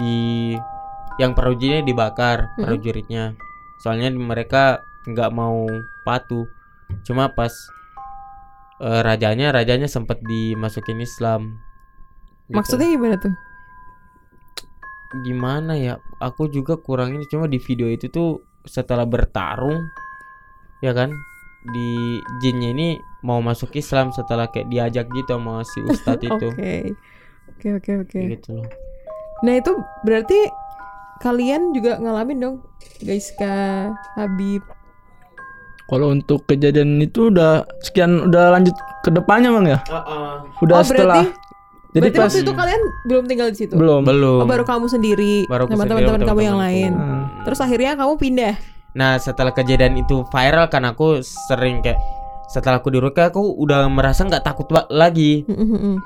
di yang prajuritnya dibakar prajuritnya. Soalnya mereka nggak mau patuh. Cuma pas eh, rajanya rajanya sempat dimasukin Islam Gitu. Maksudnya gimana tuh? gimana ya aku juga kurang ini cuma di video itu tuh setelah bertarung ya kan di jinnya ini mau masuk Islam setelah kayak diajak gitu sama si ustadz itu Oke. Oke, oke, oke. Gitu loh Nah, itu berarti kalian juga ngalamin dong, guys, Kak Habib. kalau untuk kejadian itu udah sekian udah lanjut ke depannya bang ya udah oh, setelah jadi berarti pas waktu itu kalian belum tinggal di situ. belum belum Oh, baru kamu sendiri Baru sama teman-teman kamu yang lain. Hmm. Terus akhirnya kamu pindah. Nah setelah kejadian itu viral kan aku sering kayak setelah aku di Rukia aku udah merasa nggak takut lagi.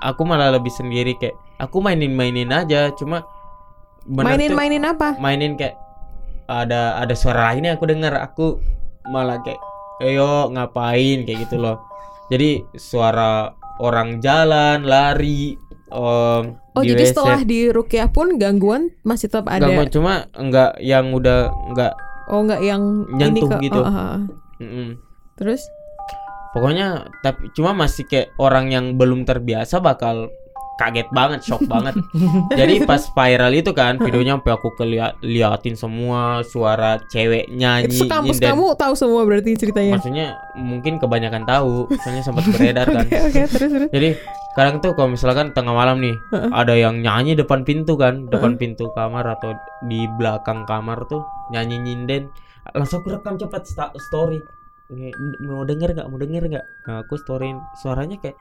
Aku malah lebih sendiri kayak aku mainin-mainin aja. Cuma Mainin-mainin apa? mainin kayak ada ada suara lain yang aku dengar aku malah kayak ayo ngapain kayak gitu loh jadi suara orang jalan lari om Oh, di jadi WC. setelah di Rukiah pun gangguan masih tetap ada. Gangguan, cuma enggak yang udah enggak Oh, enggak yang ini Nyentuh ke gitu. oh, ah, ah. mm-mm. Terus pokoknya tapi cuma masih kayak orang yang belum terbiasa bakal kaget banget shock banget. Jadi pas viral itu kan videonya sampai aku keliat liatin semua suara cewek nyanyi itu sekampus dan- kamu tahu semua berarti ceritanya. maksudnya mungkin kebanyakan tahu soalnya sempat beredar kan. Oke, oke, terus terus. jadi kadang tuh kalau misalkan tengah malam nih ada yang nyanyi depan pintu kan depan pintu kamar atau di belakang kamar tuh nyanyi nyinden langsung aku rekam cepat story. Mau denger nggak? Mau denger nggak? Nah, aku storyin suaranya kayak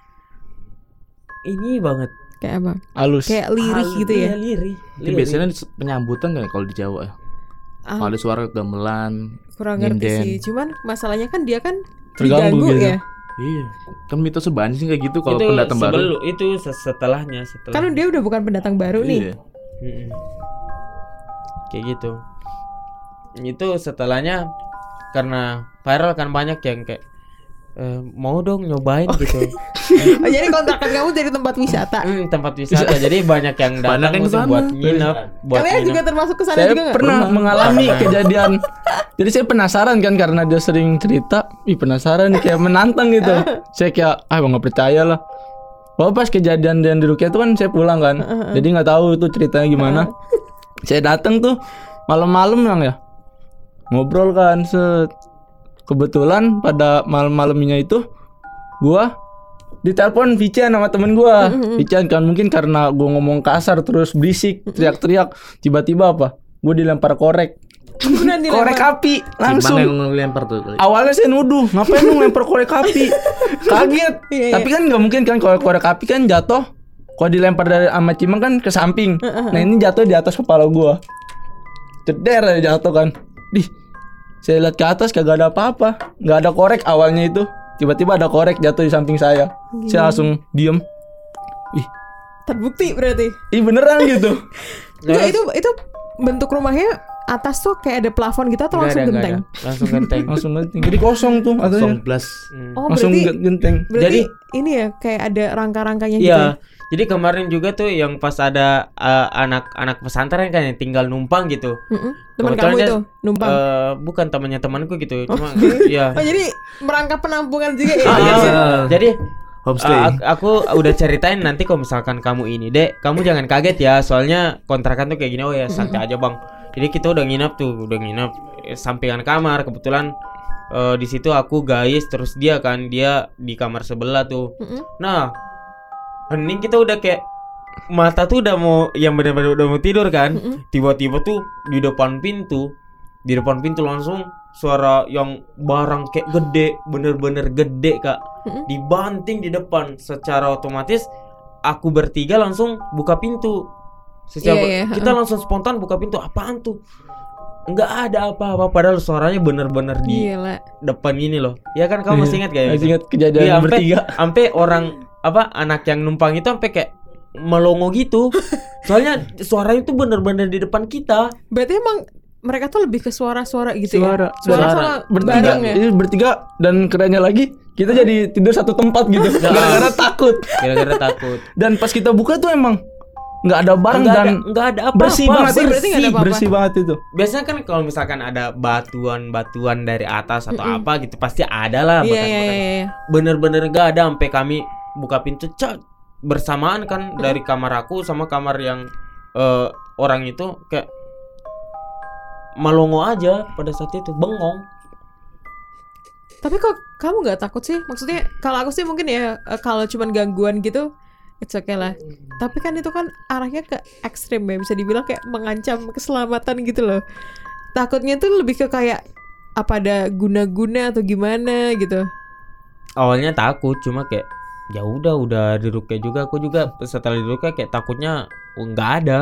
ini banget Kayak apa? halus Kayak lirih gitu ya. iya, lirih, Itu lirih. biasanya penyambutan kan kalau di Jawa ya. Ah, Kalau ada suara gamelan. kurang ngerti sih. Cuman masalahnya kan dia kan Terganggu gitu. ya. Iya. Kan mitos sebanyak sih kayak gitu kalau itu pendatang baru. sebelum itu se- setelahnya setelah Kan dia udah bukan pendatang baru nih. Iya. Mm-mm. kayak gitu itu setelahnya karena viral kan banyak yang kayak eh, mau dong nyobain gitu. Oh, jadi kontrakan kamu jadi tempat wisata. Hmm, tempat wisata. Jadi banyak yang Banyak datang yang untuk ke sana. buat nginep buat Kalian nginep. juga termasuk ke sana saya juga nggak? pernah mengalami Pernah. kejadian. Jadi saya penasaran kan karena dia sering cerita. Ih penasaran nih kayak menantang gitu. Saya kayak ah nggak percaya lah. Bahwa pas kejadian yang di Rukia itu kan saya pulang kan. Jadi nggak tahu itu ceritanya gimana. Saya datang tuh malam-malam yang ya. Ngobrol kan set kebetulan pada malam-malamnya itu gua ditelepon Vican sama temen gua. Vican kan mungkin karena gua ngomong kasar terus berisik teriak-teriak tiba-tiba apa? Gua dilempar korek. Korek api langsung. ngelempar tuh? kali? awalnya saya nuduh ngapain lu lempar korek api? Kaget. Iya, iya. tapi kan nggak mungkin kan kalau korek api kan jatuh kalau dilempar dari sama cimang kan ke samping. Nah ini jatuh di atas kepala gua. Ceder aja jatuh kan. Dih, saya lihat ke atas kagak ada apa-apa. Nggak ada korek awalnya itu. Tiba-tiba ada korek jatuh di samping saya. Saya langsung diem. Ih. Terbukti berarti. ih beneran gitu. Enggak, itu itu bentuk rumahnya atas tuh kayak ada plafon gitu atau langsung genteng? ada. Langsung genteng. langsung genteng. Jadi kosong tuh atasnya. Song blast. Hmm. Oh langsung berarti gen- genteng. berarti Jadi- ini ya kayak ada rangka-rangkanya gitu. Iya. ya? Jadi kemarin juga tuh yang pas ada eh, anak-anak pesantren kan yang tinggal numpang gitu. Mm-mm. Teman Kebetulan kamu itu numpang. Eh, bukan temannya temanku gitu. Cuma iya. oh jadi merangkap penampungan juga ya? Ah, iya, iya. iya. Jadi Homestay. Uh, ak- aku udah ceritain nanti kalau misalkan kamu ini dek kamu jangan kaget ya soalnya kontrakan tuh kayak gini oh ya santai aja bang jadi kita udah nginap tuh udah nginap eh, sampingan kamar. Kebetulan eh, di situ aku guys terus dia kan dia di kamar sebelah tuh. Mm-mm. nah hening kita udah kayak mata tuh udah mau yang benar-benar udah mau tidur kan. Tiba-tiba tuh di depan pintu di depan pintu langsung suara yang barang kayak gede bener-bener gede kak. Mm-mm. dibanting di depan. Secara otomatis aku bertiga langsung buka pintu secara Iya, iya, kita langsung spontan buka pintu apaan tuh? Nggak ada apa-apa padahal suaranya bener-bener di Gila. depan ini loh. Ya kan kamu masih ingat kayak Masih ingat kejadian Iya, sampai bertiga. sampai orang apa anak yang numpang itu sampai kayak melongo gitu. Soalnya suaranya tuh bener-bener di depan kita. Berarti emang mereka tuh lebih ke suara-suara gitu Suara, ya? Suara. Suara. sama bertiga. ya? Ini bertiga. Dan kerennya lagi kita jadi tidur satu tempat gitu. Gara-gara takut. Gara-gara takut. Dan pas kita buka tuh emang nggak ada barang nggak dan ada nggak ada apa bersih banget bersih, berarti nggak ada apa-apa. bersih banget itu biasanya kan kalau misalkan ada batuan-batuan dari atas atau apa gitu pasti ada lah bekas-bekas. iya, iya. bener-bener gak ada sampai kami buka pintu cak bersamaan kan dari kamar aku sama kamar yang eh, orang itu kayak melongo aja pada saat itu bengong Tapi kok kamu nggak takut sih? Maksudnya kalau aku sih mungkin ya eh, kalau cuman gangguan gitu it's okay lah. Tapi kan itu kan arahnya ke ekstrim ya bisa dibilang kayak mengancam keselamatan gitu loh. Takutnya tuh lebih ke kayak apa ada guna-guna atau gimana gitu. awalnya takut cuma kayak ya udah udah dirukyah juga aku juga setelah dirukyah kayak takutnya oh, nggak ada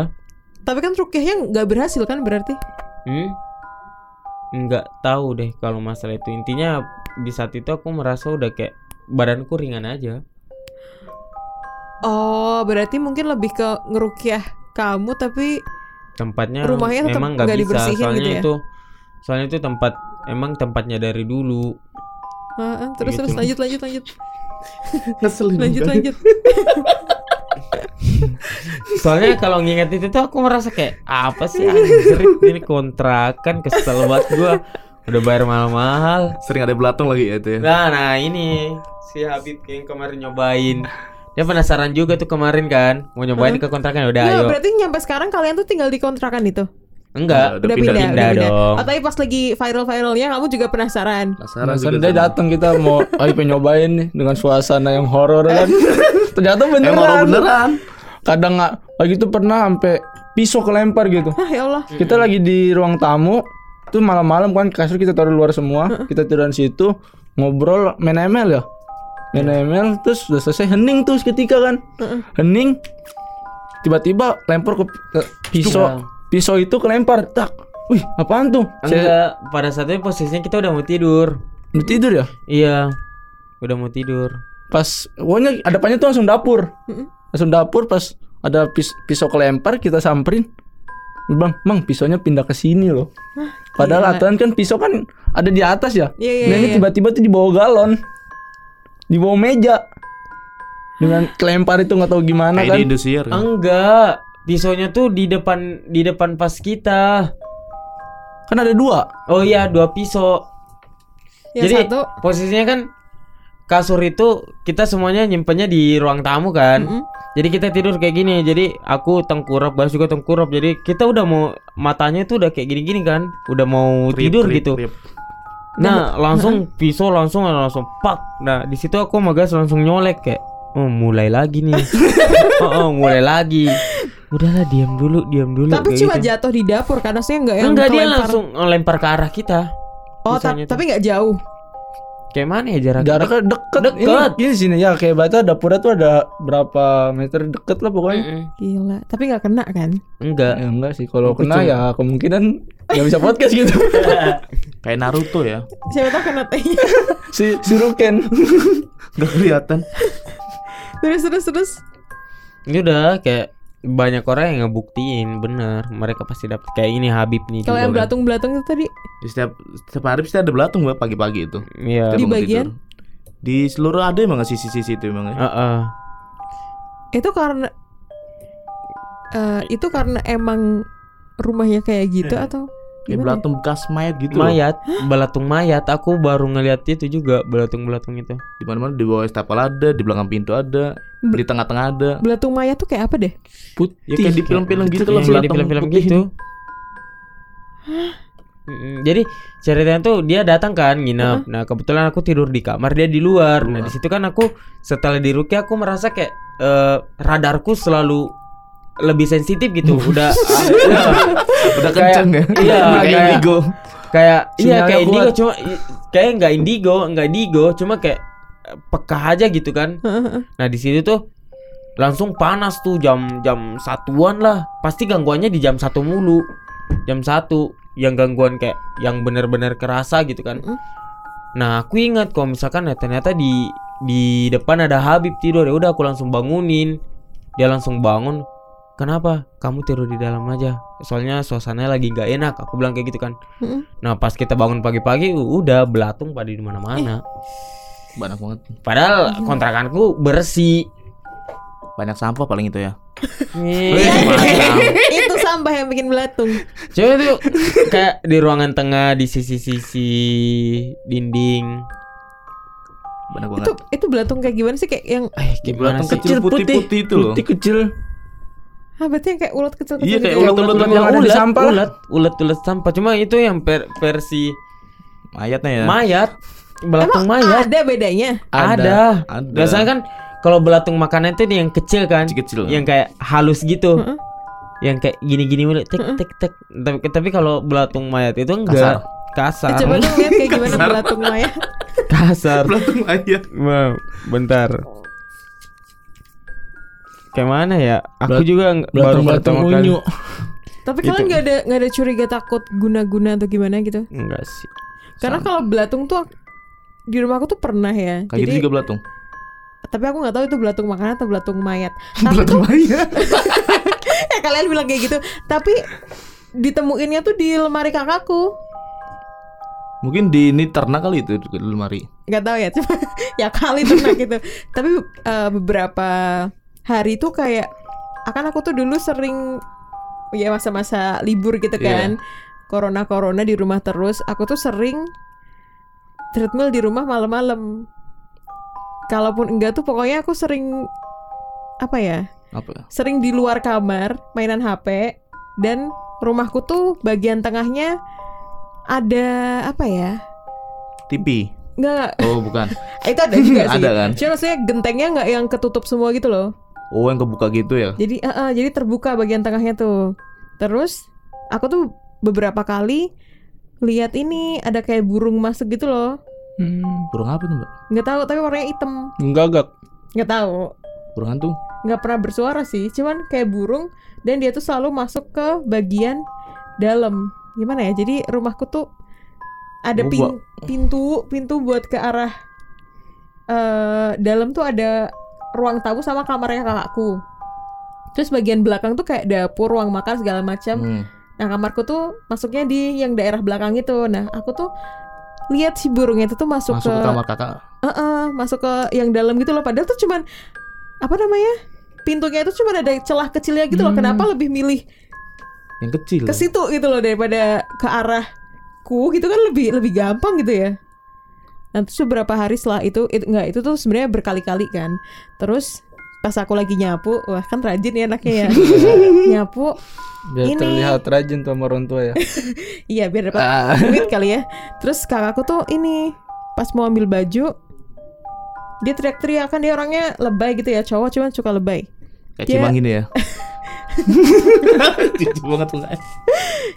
Tapi kan rukyahnya nggak berhasil kan berarti? hmm? nggak tahu deh kalau masalah itu intinya di saat itu aku merasa udah kayak badanku ringan aja Oh berarti mungkin lebih ke ngerukyah kamu tapi tempatnya Rumahnya tetap emang nggak bisa dibersihin soalnya gitu ya? itu soalnya itu tempat emang tempatnya dari dulu Ah, ah, terus Gitu. terus lanjut lanjut lanjut Ngeselin lanjut banget. lanjut. soalnya kalau nginget itu tuh aku merasa kayak apa sih anjir ini kontrakan kesel banget gua udah bayar mahal-mahal Sering ada belatung lagi ya itu ya. nah nah ini si Habib yang kemarin nyobain dia penasaran juga tuh kemarin kan mau nyobain ke kontrakan udah Nah, ayo berarti nyampe sekarang kalian tuh tinggal di kontrakan itu? enggak Udah Udah pindah, pindah, pindah udah pindah. dong. Oh, tapi pas lagi viral-viralnya kamu juga penasaran. Penasaran juga dia datang kita mau ayo pengen nyobain nih dengan suasana yang horor kan. Ternyata beneran. Emang beneran. Kadang nggak lagi tuh pernah sampai pisau kelempar gitu. Ah ya Allah. Kita lagi di ruang tamu tuh malam-malam kan kasur kita taruh luar semua. Kita tidur di situ ngobrol main ML ya. Main ML terus udah selesai hening tuh seketika kan. Hening tiba-tiba lempar ke, pisau. Iya. Pisau itu kelempar. Tak. Wih, apaan tuh? Saya enggak pada saat itu posisinya kita udah mau tidur udah tidur ya? iya udah mau tidur pas pokoknya ada depannya tuh langsung dapur langsung dapur pas ada pis- pisau kelempar kita samperin bang bang pisaunya pindah ke sini loh padahal gila. aturan kan pisau kan ada di atas ya Iya, iya, nah ini iya. tiba-tiba tuh di bawah galon di bawah meja dengan kelempar itu nggak tahu gimana Kayak kan di Indosiar kan. enggak pisaunya tuh di depan di depan pas kita kan ada dua oh iya dua pisau Yang Jadi satu posisinya kan kasur itu kita semuanya nyimpennya di ruang tamu kan. Mm-mm. Jadi kita tidur kayak gini. Jadi aku tengkurap, Bas juga tengkurap. Jadi kita udah mau matanya tuh udah kayak gini-gini kan. Udah mau Trip, tidur trip, gitu. trip. Nah, langsung pisau langsung langsung pak. Nah, di situ aku sama Gas langsung nyolek kayak oh mulai lagi nih. oh, oh, mulai lagi. Udahlah diam dulu, diam dulu. tapi cuma gitu. jatuh di dapur karena saya nggak yang Enggak dia kelempar. langsung ngelempar ke arah kita. Oh, ta- tapi nggak jauh. Kayak mana ya jaraknya? jaraknya deket Deket. ini, ini sini ya kayak bata dapurnya tuh ada berapa meter deket lah pokoknya Mm-mm. Gila, tapi nggak kena kan? Enggak. ya enggak sih kalau kena ya kemungkinan nggak bisa podcast gitu Kayak Naruto ya. Siapa tahu kena si si Ruken Gak kelihatan. terus terus terus. Ini udah kayak banyak orang yang ngebuktiin bener mereka pasti dapat kayak ini Habib nih Kalau yang kan. belatung-belatung itu tadi Di setiap setiap hari pasti ada belatung mbak pagi-pagi itu. Iya. Di bagian? tidur. Di seluruh ada emang sisi-sisi itu emang ya. Heeh. itu karena eh itu karena emang rumahnya kayak gitu atau Kayak gimana? belatung bekas mayat gitu. loh. mayat, belatung mayat. Aku baru ngeliat itu juga belatung-belatung itu. Di mana-mana di bawah stapel ada, di belakang pintu ada, Be- di tengah-tengah ada. Belatung mayat tuh kayak apa deh? Putih. Ya kayak di film-film gitu loh di belatung film-film putih. gitu. Jadi ceritanya tuh dia datang kan nginep. Nah kebetulan aku tidur di kamar dia di luar. Nah di situ kan aku setelah di Rukia aku merasa kayak eh, radarku selalu lebih sensitif gitu. Udah ya, Udah Kayak- kenceng ya. iya, kayak indigo. kayak iya kayak indigo cuma kayak nggak indigo nggak indigo cuma kayak eh, peka aja gitu kan. Nah di situ tuh langsung panas tuh jam jam satuan lah. Pasti gangguannya di jam satu mulu. Jam satu yang gangguan kayak yang bener-bener kerasa gitu kan. Nah aku ingat kalau misalkan ya ternyata di di depan ada Habib tidur ya udah aku langsung bangunin. Dia langsung bangun. Kenapa? Kamu tidur di dalam aja. Soalnya suasananya lagi nggak enak. Aku bilang kayak gitu kan. Mm-mm. Nah pas kita bangun pagi-pagi udah belatung pada di mana-mana. Banyak banget. Padahal kontrakanku bersih. Banyak sampah paling itu ya. Nih, itu sampah yang bikin belatung. Coba itu kayak di ruangan tengah di sisi-sisi dinding. Banyak banget. Itu itu belatung kayak gimana sih kayak yang Eh, gimana Belatung sih? kecil putih-putih itu loh. Putih kecil. Ah berarti yang kayak ulat kecil-kecil Iya, kayak gitu ya? ulat-ulat ulat Yang ada di ulat, sampah ulat, ulat, ulat sampah. Cuma itu yang per- versi Mayatnya ya. mayat, belatung Emang mayat. ada bedanya? Ada. Ada. Biasanya kan kalau belatung makanan itu yang kecil kan, Kecil-kecil. yang kayak halus gitu. Heeh. Yang kayak gini-gini mulu, tek tek tek. Tapi, tapi kalau belatung mayat itu enggak kasar. Eh, coba dong lihat kayak gimana belatung mayat. kasar. Belatung mayat. Wow, bentar. Kayak mana ya? Aku Belat- juga baru pertama kali. Tapi Itu. kalian nggak ada nggak ada curiga takut guna-guna atau gimana gitu? Enggak sih. Karena kalau belatung tuh di rumah aku tuh pernah ya. Kayak gitu Jadi juga belatung. tapi aku nggak tahu itu belatung makanan atau belatung mayat. Tapi tuh mayat. ya kalian bilang kayak gitu. Tapi ditemuinnya tuh di lemari kakakku. Mungkin di ini ternak kali itu di lemari. nggak tahu ya cuma ya kali ternak gitu tapi eh, beberapa hari tuh kayak akan aku tuh dulu sering ya masa-masa libur gitu Iya. kan corona corona di rumah terus aku tuh sering treadmill di rumah malam-malam kalaupun enggak tuh pokoknya aku sering apa ya Apa? sering di luar kamar mainan HP dan rumahku tuh bagian tengahnya ada apa ya TV. nggak Oh, bukan. itu ada juga sih Ada kan? Cuma maksudnya gentengnya nggak yang ketutup semua gitu loh. Oh, yang kebuka gitu ya. Jadi eh, eh, jadi terbuka bagian tengahnya tuh. Terus aku tuh beberapa kali lihat ini ada kayak burung masuk gitu loh. Hmm. Burung apa tuh, Mbak? Nggak tahu tapi warnanya hitam. Menggagak. Nggak tahu. Burung hantu. Nggak pernah bersuara sih. Cuman kayak burung dan dia tuh selalu masuk ke bagian dalam. Gimana ya? Jadi rumahku tuh ada Oh, pin- pintu pintu buat ke arah eh dalam tuh ada ruang tamu sama kamarnya kakakku. Terus bagian belakang tuh kayak dapur, ruang makan segala macam. Hmm. Nah kamarku tuh masuknya di yang daerah belakang itu. Nah aku tuh lihat si burungnya itu tuh masuk, Masuk ke, ke kamar kakak. Eh, eh, masuk ke yang dalam gitu loh. Padahal tuh cuman apa namanya pintunya itu cuma ada celah kecilnya gitu loh. Hmm. Kenapa lebih milih Yang kecil. ke situ gitu loh daripada ke arahku gitu kan lebih lebih gampang gitu ya. Nanti beberapa hari setelah itu, itu enggak itu tuh sebenarnya berkali-kali kan. Terus pas aku lagi nyapu, wah kan rajin ya anaknya ya. nyapu, Biar Ini- terlihat rajin tuh sama orang tua ya. iya biar dapat Ah. duit kali ya. Terus kakakku tuh ini pas mau ambil baju, dia teriak-teriak kan dia orangnya lebay gitu ya, cowok cuman suka lebay. Kayak Dia- cimang gini ya. Cucu banget tuh.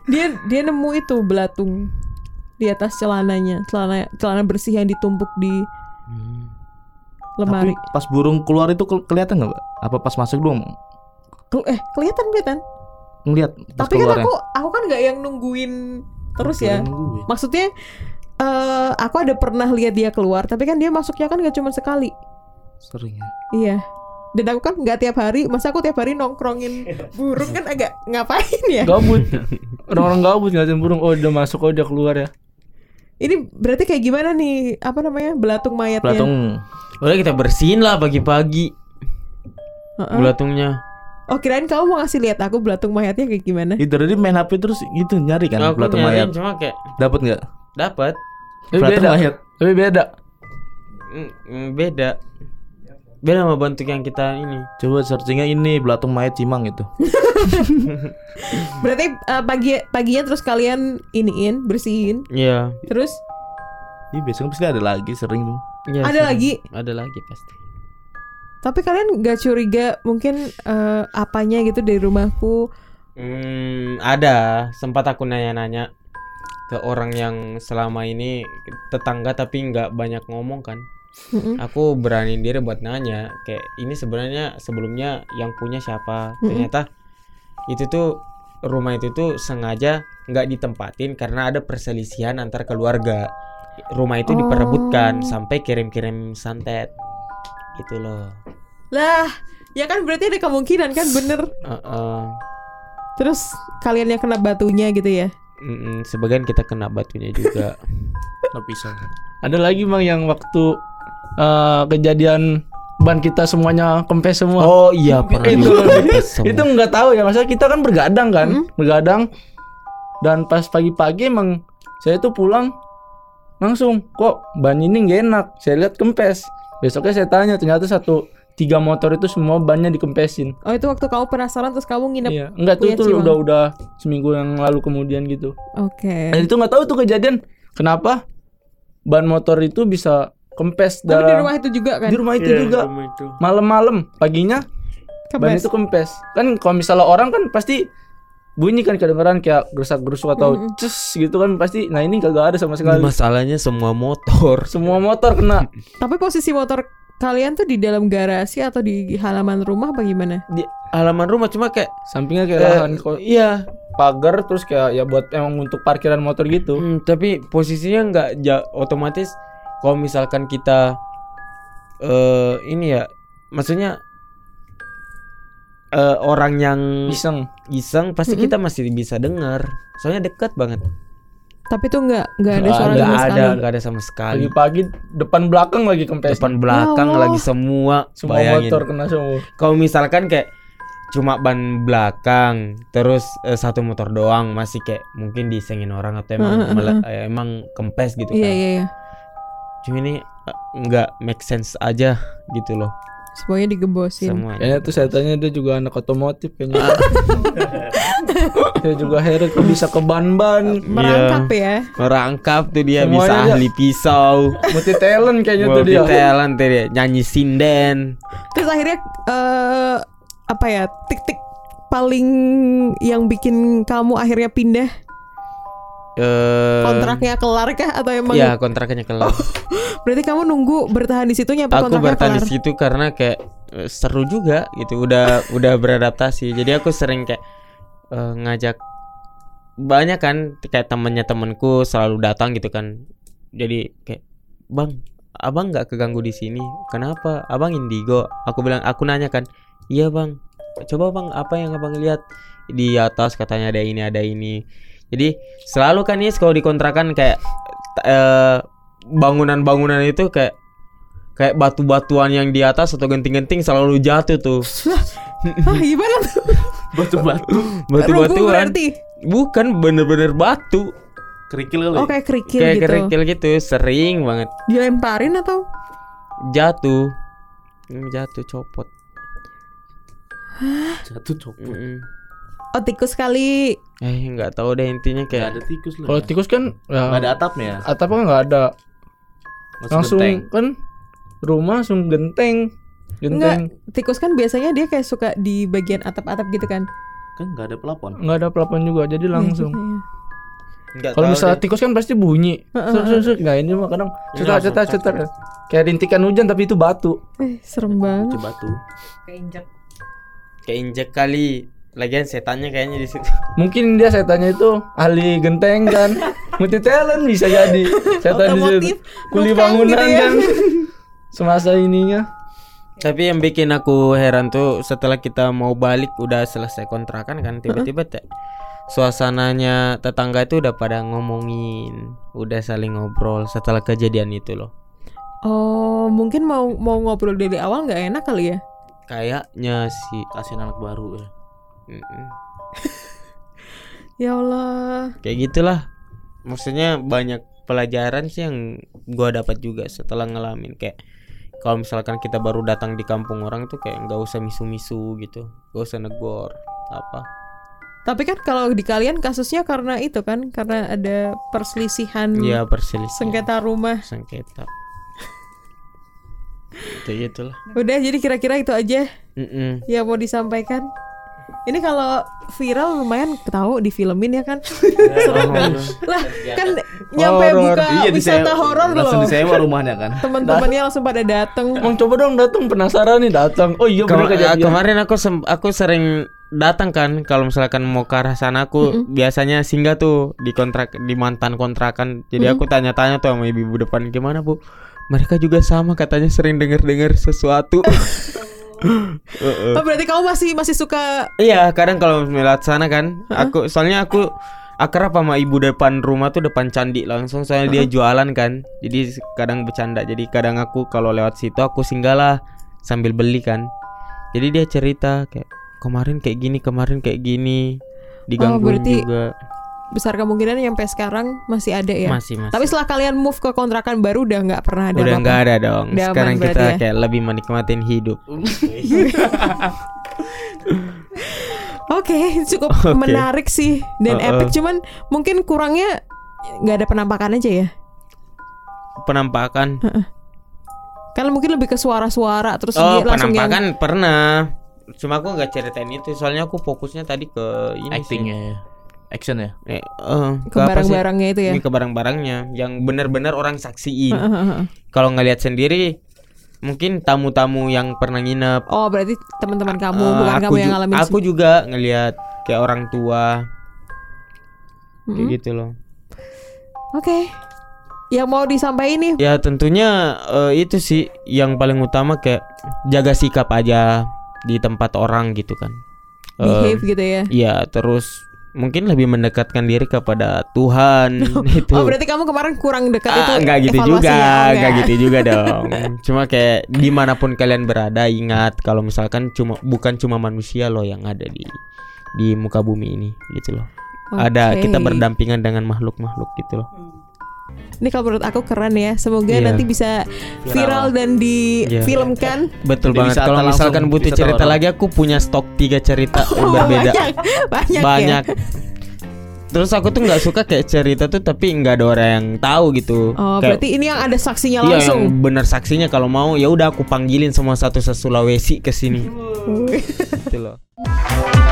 Dia dia nemu itu belatung di atas celananya, celana celana bersih yang ditumpuk di lemari. Tapi pas burung keluar itu ke- kelihatan nggak, Mbak? Apa pas masuk doang? Kel- eh kelihatan kelihatan. Ngeliat pas Tapi kan keluarnya. aku aku kan nggak yang nungguin terus ya. Nungguin. Maksudnya eh aku ada pernah lihat dia keluar, tapi kan dia masuknya kan nggak cuma sekali. Sering ya. Iya. dan aku kan nggak tiap hari masa aku tiap hari nongkrongin burung kan agak ngapain ya Gabut. Orang-orang gabut ngeliatin burung. Oh udah masuk, oh udah keluar ya. Ini berarti kayak gimana nih apa namanya belatung mayatnya Belatung Udah kita bersihin lah pagi-pagi Heeh. belatungnya. oh kirain kamu mau ngasih lihat aku belatung mayatnya kayak gimana itu tadi main HP terus itu nyari kan Aku belatung nyariin mayat. cuma kayak Dapat nggak? dapat Tapi Belatung beda. mayat. Tapi beda. Mm, mm, beda. Beda sama bentuk yang kita ini. Coba searchingnya ini belatung mayat cimang itu. berarti eh, pagi paginya terus kalian iniin bersihin Iya. terus Iya biasanya pasti ada lagi sering tuh. Iya, Ada sering. lagi? Ada lagi pasti. tapi kalian nggak curiga mungkin eh, apanya gitu dari rumahku Hmm, ada. Sempat aku nanya-nanya ke orang yang selama ini tetangga tapi nggak banyak ngomong kan. Mm-mm. Aku berani diri buat nanya kayak ini sebenarnya sebelumnya yang punya siapa? Mm-mm. Ternyata itu tuh rumah itu tuh sengaja nggak ditempatin karena ada perselisihan antar keluarga. Rumah itu Oh. diperebutkan sampai kirim-kirim santet. Gitu loh. lah ya kan berarti ada kemungkinan kan bener Heeh. terus kalian yang kena batunya gitu ya Mm-mm, sebagian kita kena batunya juga. Nggak bisa. Ada lagi bang yang waktu eh, kejadian ban kita semuanya kempes semua. Oh iya pernah itu itu nggak tahu ya masa kita kan bergadang kan bergadang. Dan pas pagi-pagi emang saya tuh pulang langsung kok ban ini nggak enak? Saya lihat kempes. Besoknya saya tanya ternyata satu tiga motor itu semua bannya dikempesin. Oh itu waktu kamu penasaran terus kamu nginep iya enggak tuh itu udah udah seminggu yang lalu kemudian gitu. Oke. Dan itu nggak tahu tuh kejadian. Kenapa ban motor itu bisa kempes tapi di dalam rumah itu juga kan? Di rumah itu Iya, juga. rumah itu. malam-malam paginya ban Kempes. itu kempes. Kan kalau misalnya orang kan pasti bunyi kan kedengeran kayak gerusak gerusuk atau Mm-mm. cus gitu kan pasti. Nah ini kagak ada sama sekali. Masalahnya semua motor. semua motor kena. Tapi posisi motor kalian tuh di dalam garasi atau di halaman rumah apa gimana Di halaman rumah cuma kayak sampingnya kayak eh, lahan kok. iya, pagar terus kayak ya buat emang untuk parkiran motor gitu. Hmm, tapi posisinya nggak ja- otomatis kalau misalkan kita eh ini ya maksudnya eh orang yang iseng. iseng pasti Mm-mm. kita masih bisa dengar. Soalnya dekat banget. Tapi tuh nggak nggak ada suara ada, sama nggak sekali. ada nggak ada sama sekali. Pagi-pagi depan belakang lagi kempes. Depan belakang Allah. lagi semua semua bayangin. motor kena semua. Kalau misalkan kayak cuma ban belakang terus eh, satu motor doang masih kayak mungkin disengin orang atau emang Heeh, mele- eh, emang kempes gitu iya kan. iya iya cuma ini eh, nggak make sense aja gitu loh. Semuanya digembosin semuanya kayaknya tuh saya tanya dia juga anak otomotif kayaknya. Saya juga heran kok bisa ke ban-ban. Merangkap ya. Merangkap tuh dia Semuanya bisa dia- ahli pisau. Multi talent kayaknya tuh multi dia. Talent tuh dia. Nyanyi sinden. Terus akhirnya eh apa ya tik-tik paling yang bikin kamu akhirnya pindah eh kontraknya kelar kah? Atau emang ya kontraknya kelar. Berarti kamu nunggu bertahan di situ nyampe aku bertahan di situ karena kayak eh, seru juga gitu. Udah udah beradaptasi. Jadi aku sering kayak eh, ngajak banyak kan kayak temennya temenku selalu datang gitu kan. Jadi kayak bang abang nggak keganggu di sini? Kenapa? Abang indigo. Aku bilang aku nanya kan iya bang. Coba bang apa yang abang lihat? Di atas katanya ada ini ada ini jadi selalu kan nih kalau dikontrakan kayak eh, bangunan-bangunan itu kayak kayak batu-batuan yang di atas atau genting-genting selalu jatuh tuh. Hah, gimana tuh? Batu-batu. Batu-batuan. Berarti? Bukan bener-bener batu. Kerikil kali. oh kayak kerikil kayak gitu. kerikil gitu sering banget. Dilemparin atau? Jatuh. Jatuh copot. Jatuh copot. Mm-mm. Oh tikus kali eh nggak tahu deh intinya Gak kayak ada tikus lah. kalau tikus kan Gak ya ada atapnya. atapnya nggak ada Masuk langsung genteng. kan rumah langsung genteng enggak genteng tikus kan biasanya dia kayak suka di bagian atap-atap gitu kan Kan gak ada pelapon. nggak ada pelapon juga jadi langsung Iya, iya. nggak kalau misalnya deh. tikus kan pasti bunyi Heeh, Suk, suk, suk. nah ini mah kadang cetar cetar cetar kayak rintikan hujan tapi itu batu eh serem banget Itu batu. keinjek kali lagian setannya kayaknya di situ mungkin dia setannya itu ahli genteng kan multi talent bisa jadi setan di situ kuli bukan bangunan gitu ya. kan semasa ininya Tapi yang bikin aku heran tuh setelah kita mau balik udah selesai kontrakan kan tiba-tiba te- suasananya tetangga itu udah pada ngomongin, udah saling ngobrol setelah kejadian itu loh. Oh, mungkin mau mau ngobrol dari awal nggak enak kali ya? Kayaknya sih. Kasihin anak baru ya. Ya Allah. Kayak gitulah. Maksudnya banyak pelajaran sih yang gua dapat juga setelah ngalamin kayak kalau misalkan kita baru datang di kampung orang tuh kayak nggak usah misu-misu gitu, gak usah negor apa. Tapi kan kalau di kalian kasusnya karena itu kan, karena ada perselisihan Ya perselisihan. sengketa rumah. Sengketa. Itu gitulah. Udah, jadi kira-kira itu aja Mm-mm. yang mau disampaikan. Ini kalau viral lumayan tahu di filmin ya kan. lah, kan nyampe Horor. buka Iya, wisata horor Langsung loh. disewa rumahnya kan. Teman-temannya langsung pada dateng. Emang coba dong datang penasaran nih datang. Oh iya bener Kema- kejadian. kemarin aku sem- aku sering datang kan kalau misalkan mau ke arah sana aku biasanya singgah tuh di kontrak di mantan kontrakan. Jadi aku tanya-tanya tuh sama ibu-ibu depan gimana bu? Mereka juga sama katanya sering dengar-dengar sesuatu. Oh, berarti kamu masih masih suka Iya, kadang kalau melihat sana kan, aku soalnya aku akrab sama ibu depan rumah tuh depan candi langsung soalnya dia jualan kan. Jadi kadang bercanda. Jadi kadang aku kalau lewat situ aku singgahlah sambil beli kan. Jadi dia cerita kayak kemarin kayak gini, kemarin kayak gini. Digangguin berarti juga. Besar kemungkinan yang sampai sekarang masih ada ya. Masih masih. Tapi setelah kalian move ke kontrakan baru udah nggak pernah ada Udah nggak ada dong. Udah Sekarang kita ya? kayak lebih menikmatin hidup. Oke, cukup Oke. menarik sih dan Uh-uh. epic. Cuman mungkin kurangnya nggak ada penampakan aja ya. Penampakan. Kan mungkin lebih ke suara-suara terus Oh, dia langsung yang penampakan pernah. Cuma aku nggak ceritain itu, soalnya aku fokusnya tadi ke ini sih. Actingnya ya. Action ya. Eh, eh, ke barang-barangnya itu ya. Ini ke barang-barangnya yang benar-benar orang saksiin. Heeh. Kalau ngelihat sendiri, mungkin tamu-tamu yang pernah nginep. Oh, berarti teman-teman kamu eh, bukan kamu yang ngalamin. Aku juga ngelihat kayak orang tua, kayak Mm-mm. gitu loh. Oke. Yang mau disampaikan nih Ya tentunya eh, itu sih yang paling utama kayak jaga sikap aja di tempat orang gitu kan. Eh, behave gitu ya. Iya, terus mungkin lebih mendekatkan diri kepada Tuhan itu. Oh, berarti kamu kemarin kurang dekat itu. Ah, enggak gitu evaluasinya. juga, Oh, enggak gitu juga dong. Cuma kayak di mana pun kalian berada, ingat kalau misalkan cuma bukan cuma manusia loh yang ada di di muka bumi ini, gitu loh. Ada Oke. kita berdampingan dengan makhluk-makhluk gitu loh. Ini kalau menurut aku keren ya. Semoga Iya. nanti bisa viral dan difilmkan. Betul Jadi banget. Kalau misalkan butuh cerita orang. lagi, aku punya stok tiga cerita yang Oh, berbeda. banyak, banyak, Banyak. ya. Terus aku tuh nggak suka kayak cerita tuh tapi nggak ada orang yang tahu gitu. Oh, Kayak- berarti ini yang ada saksinya Iya langsung. yang bener saksinya kalau mau ya udah aku panggilin semua satu se Sulawesi ke sini. gitu loh.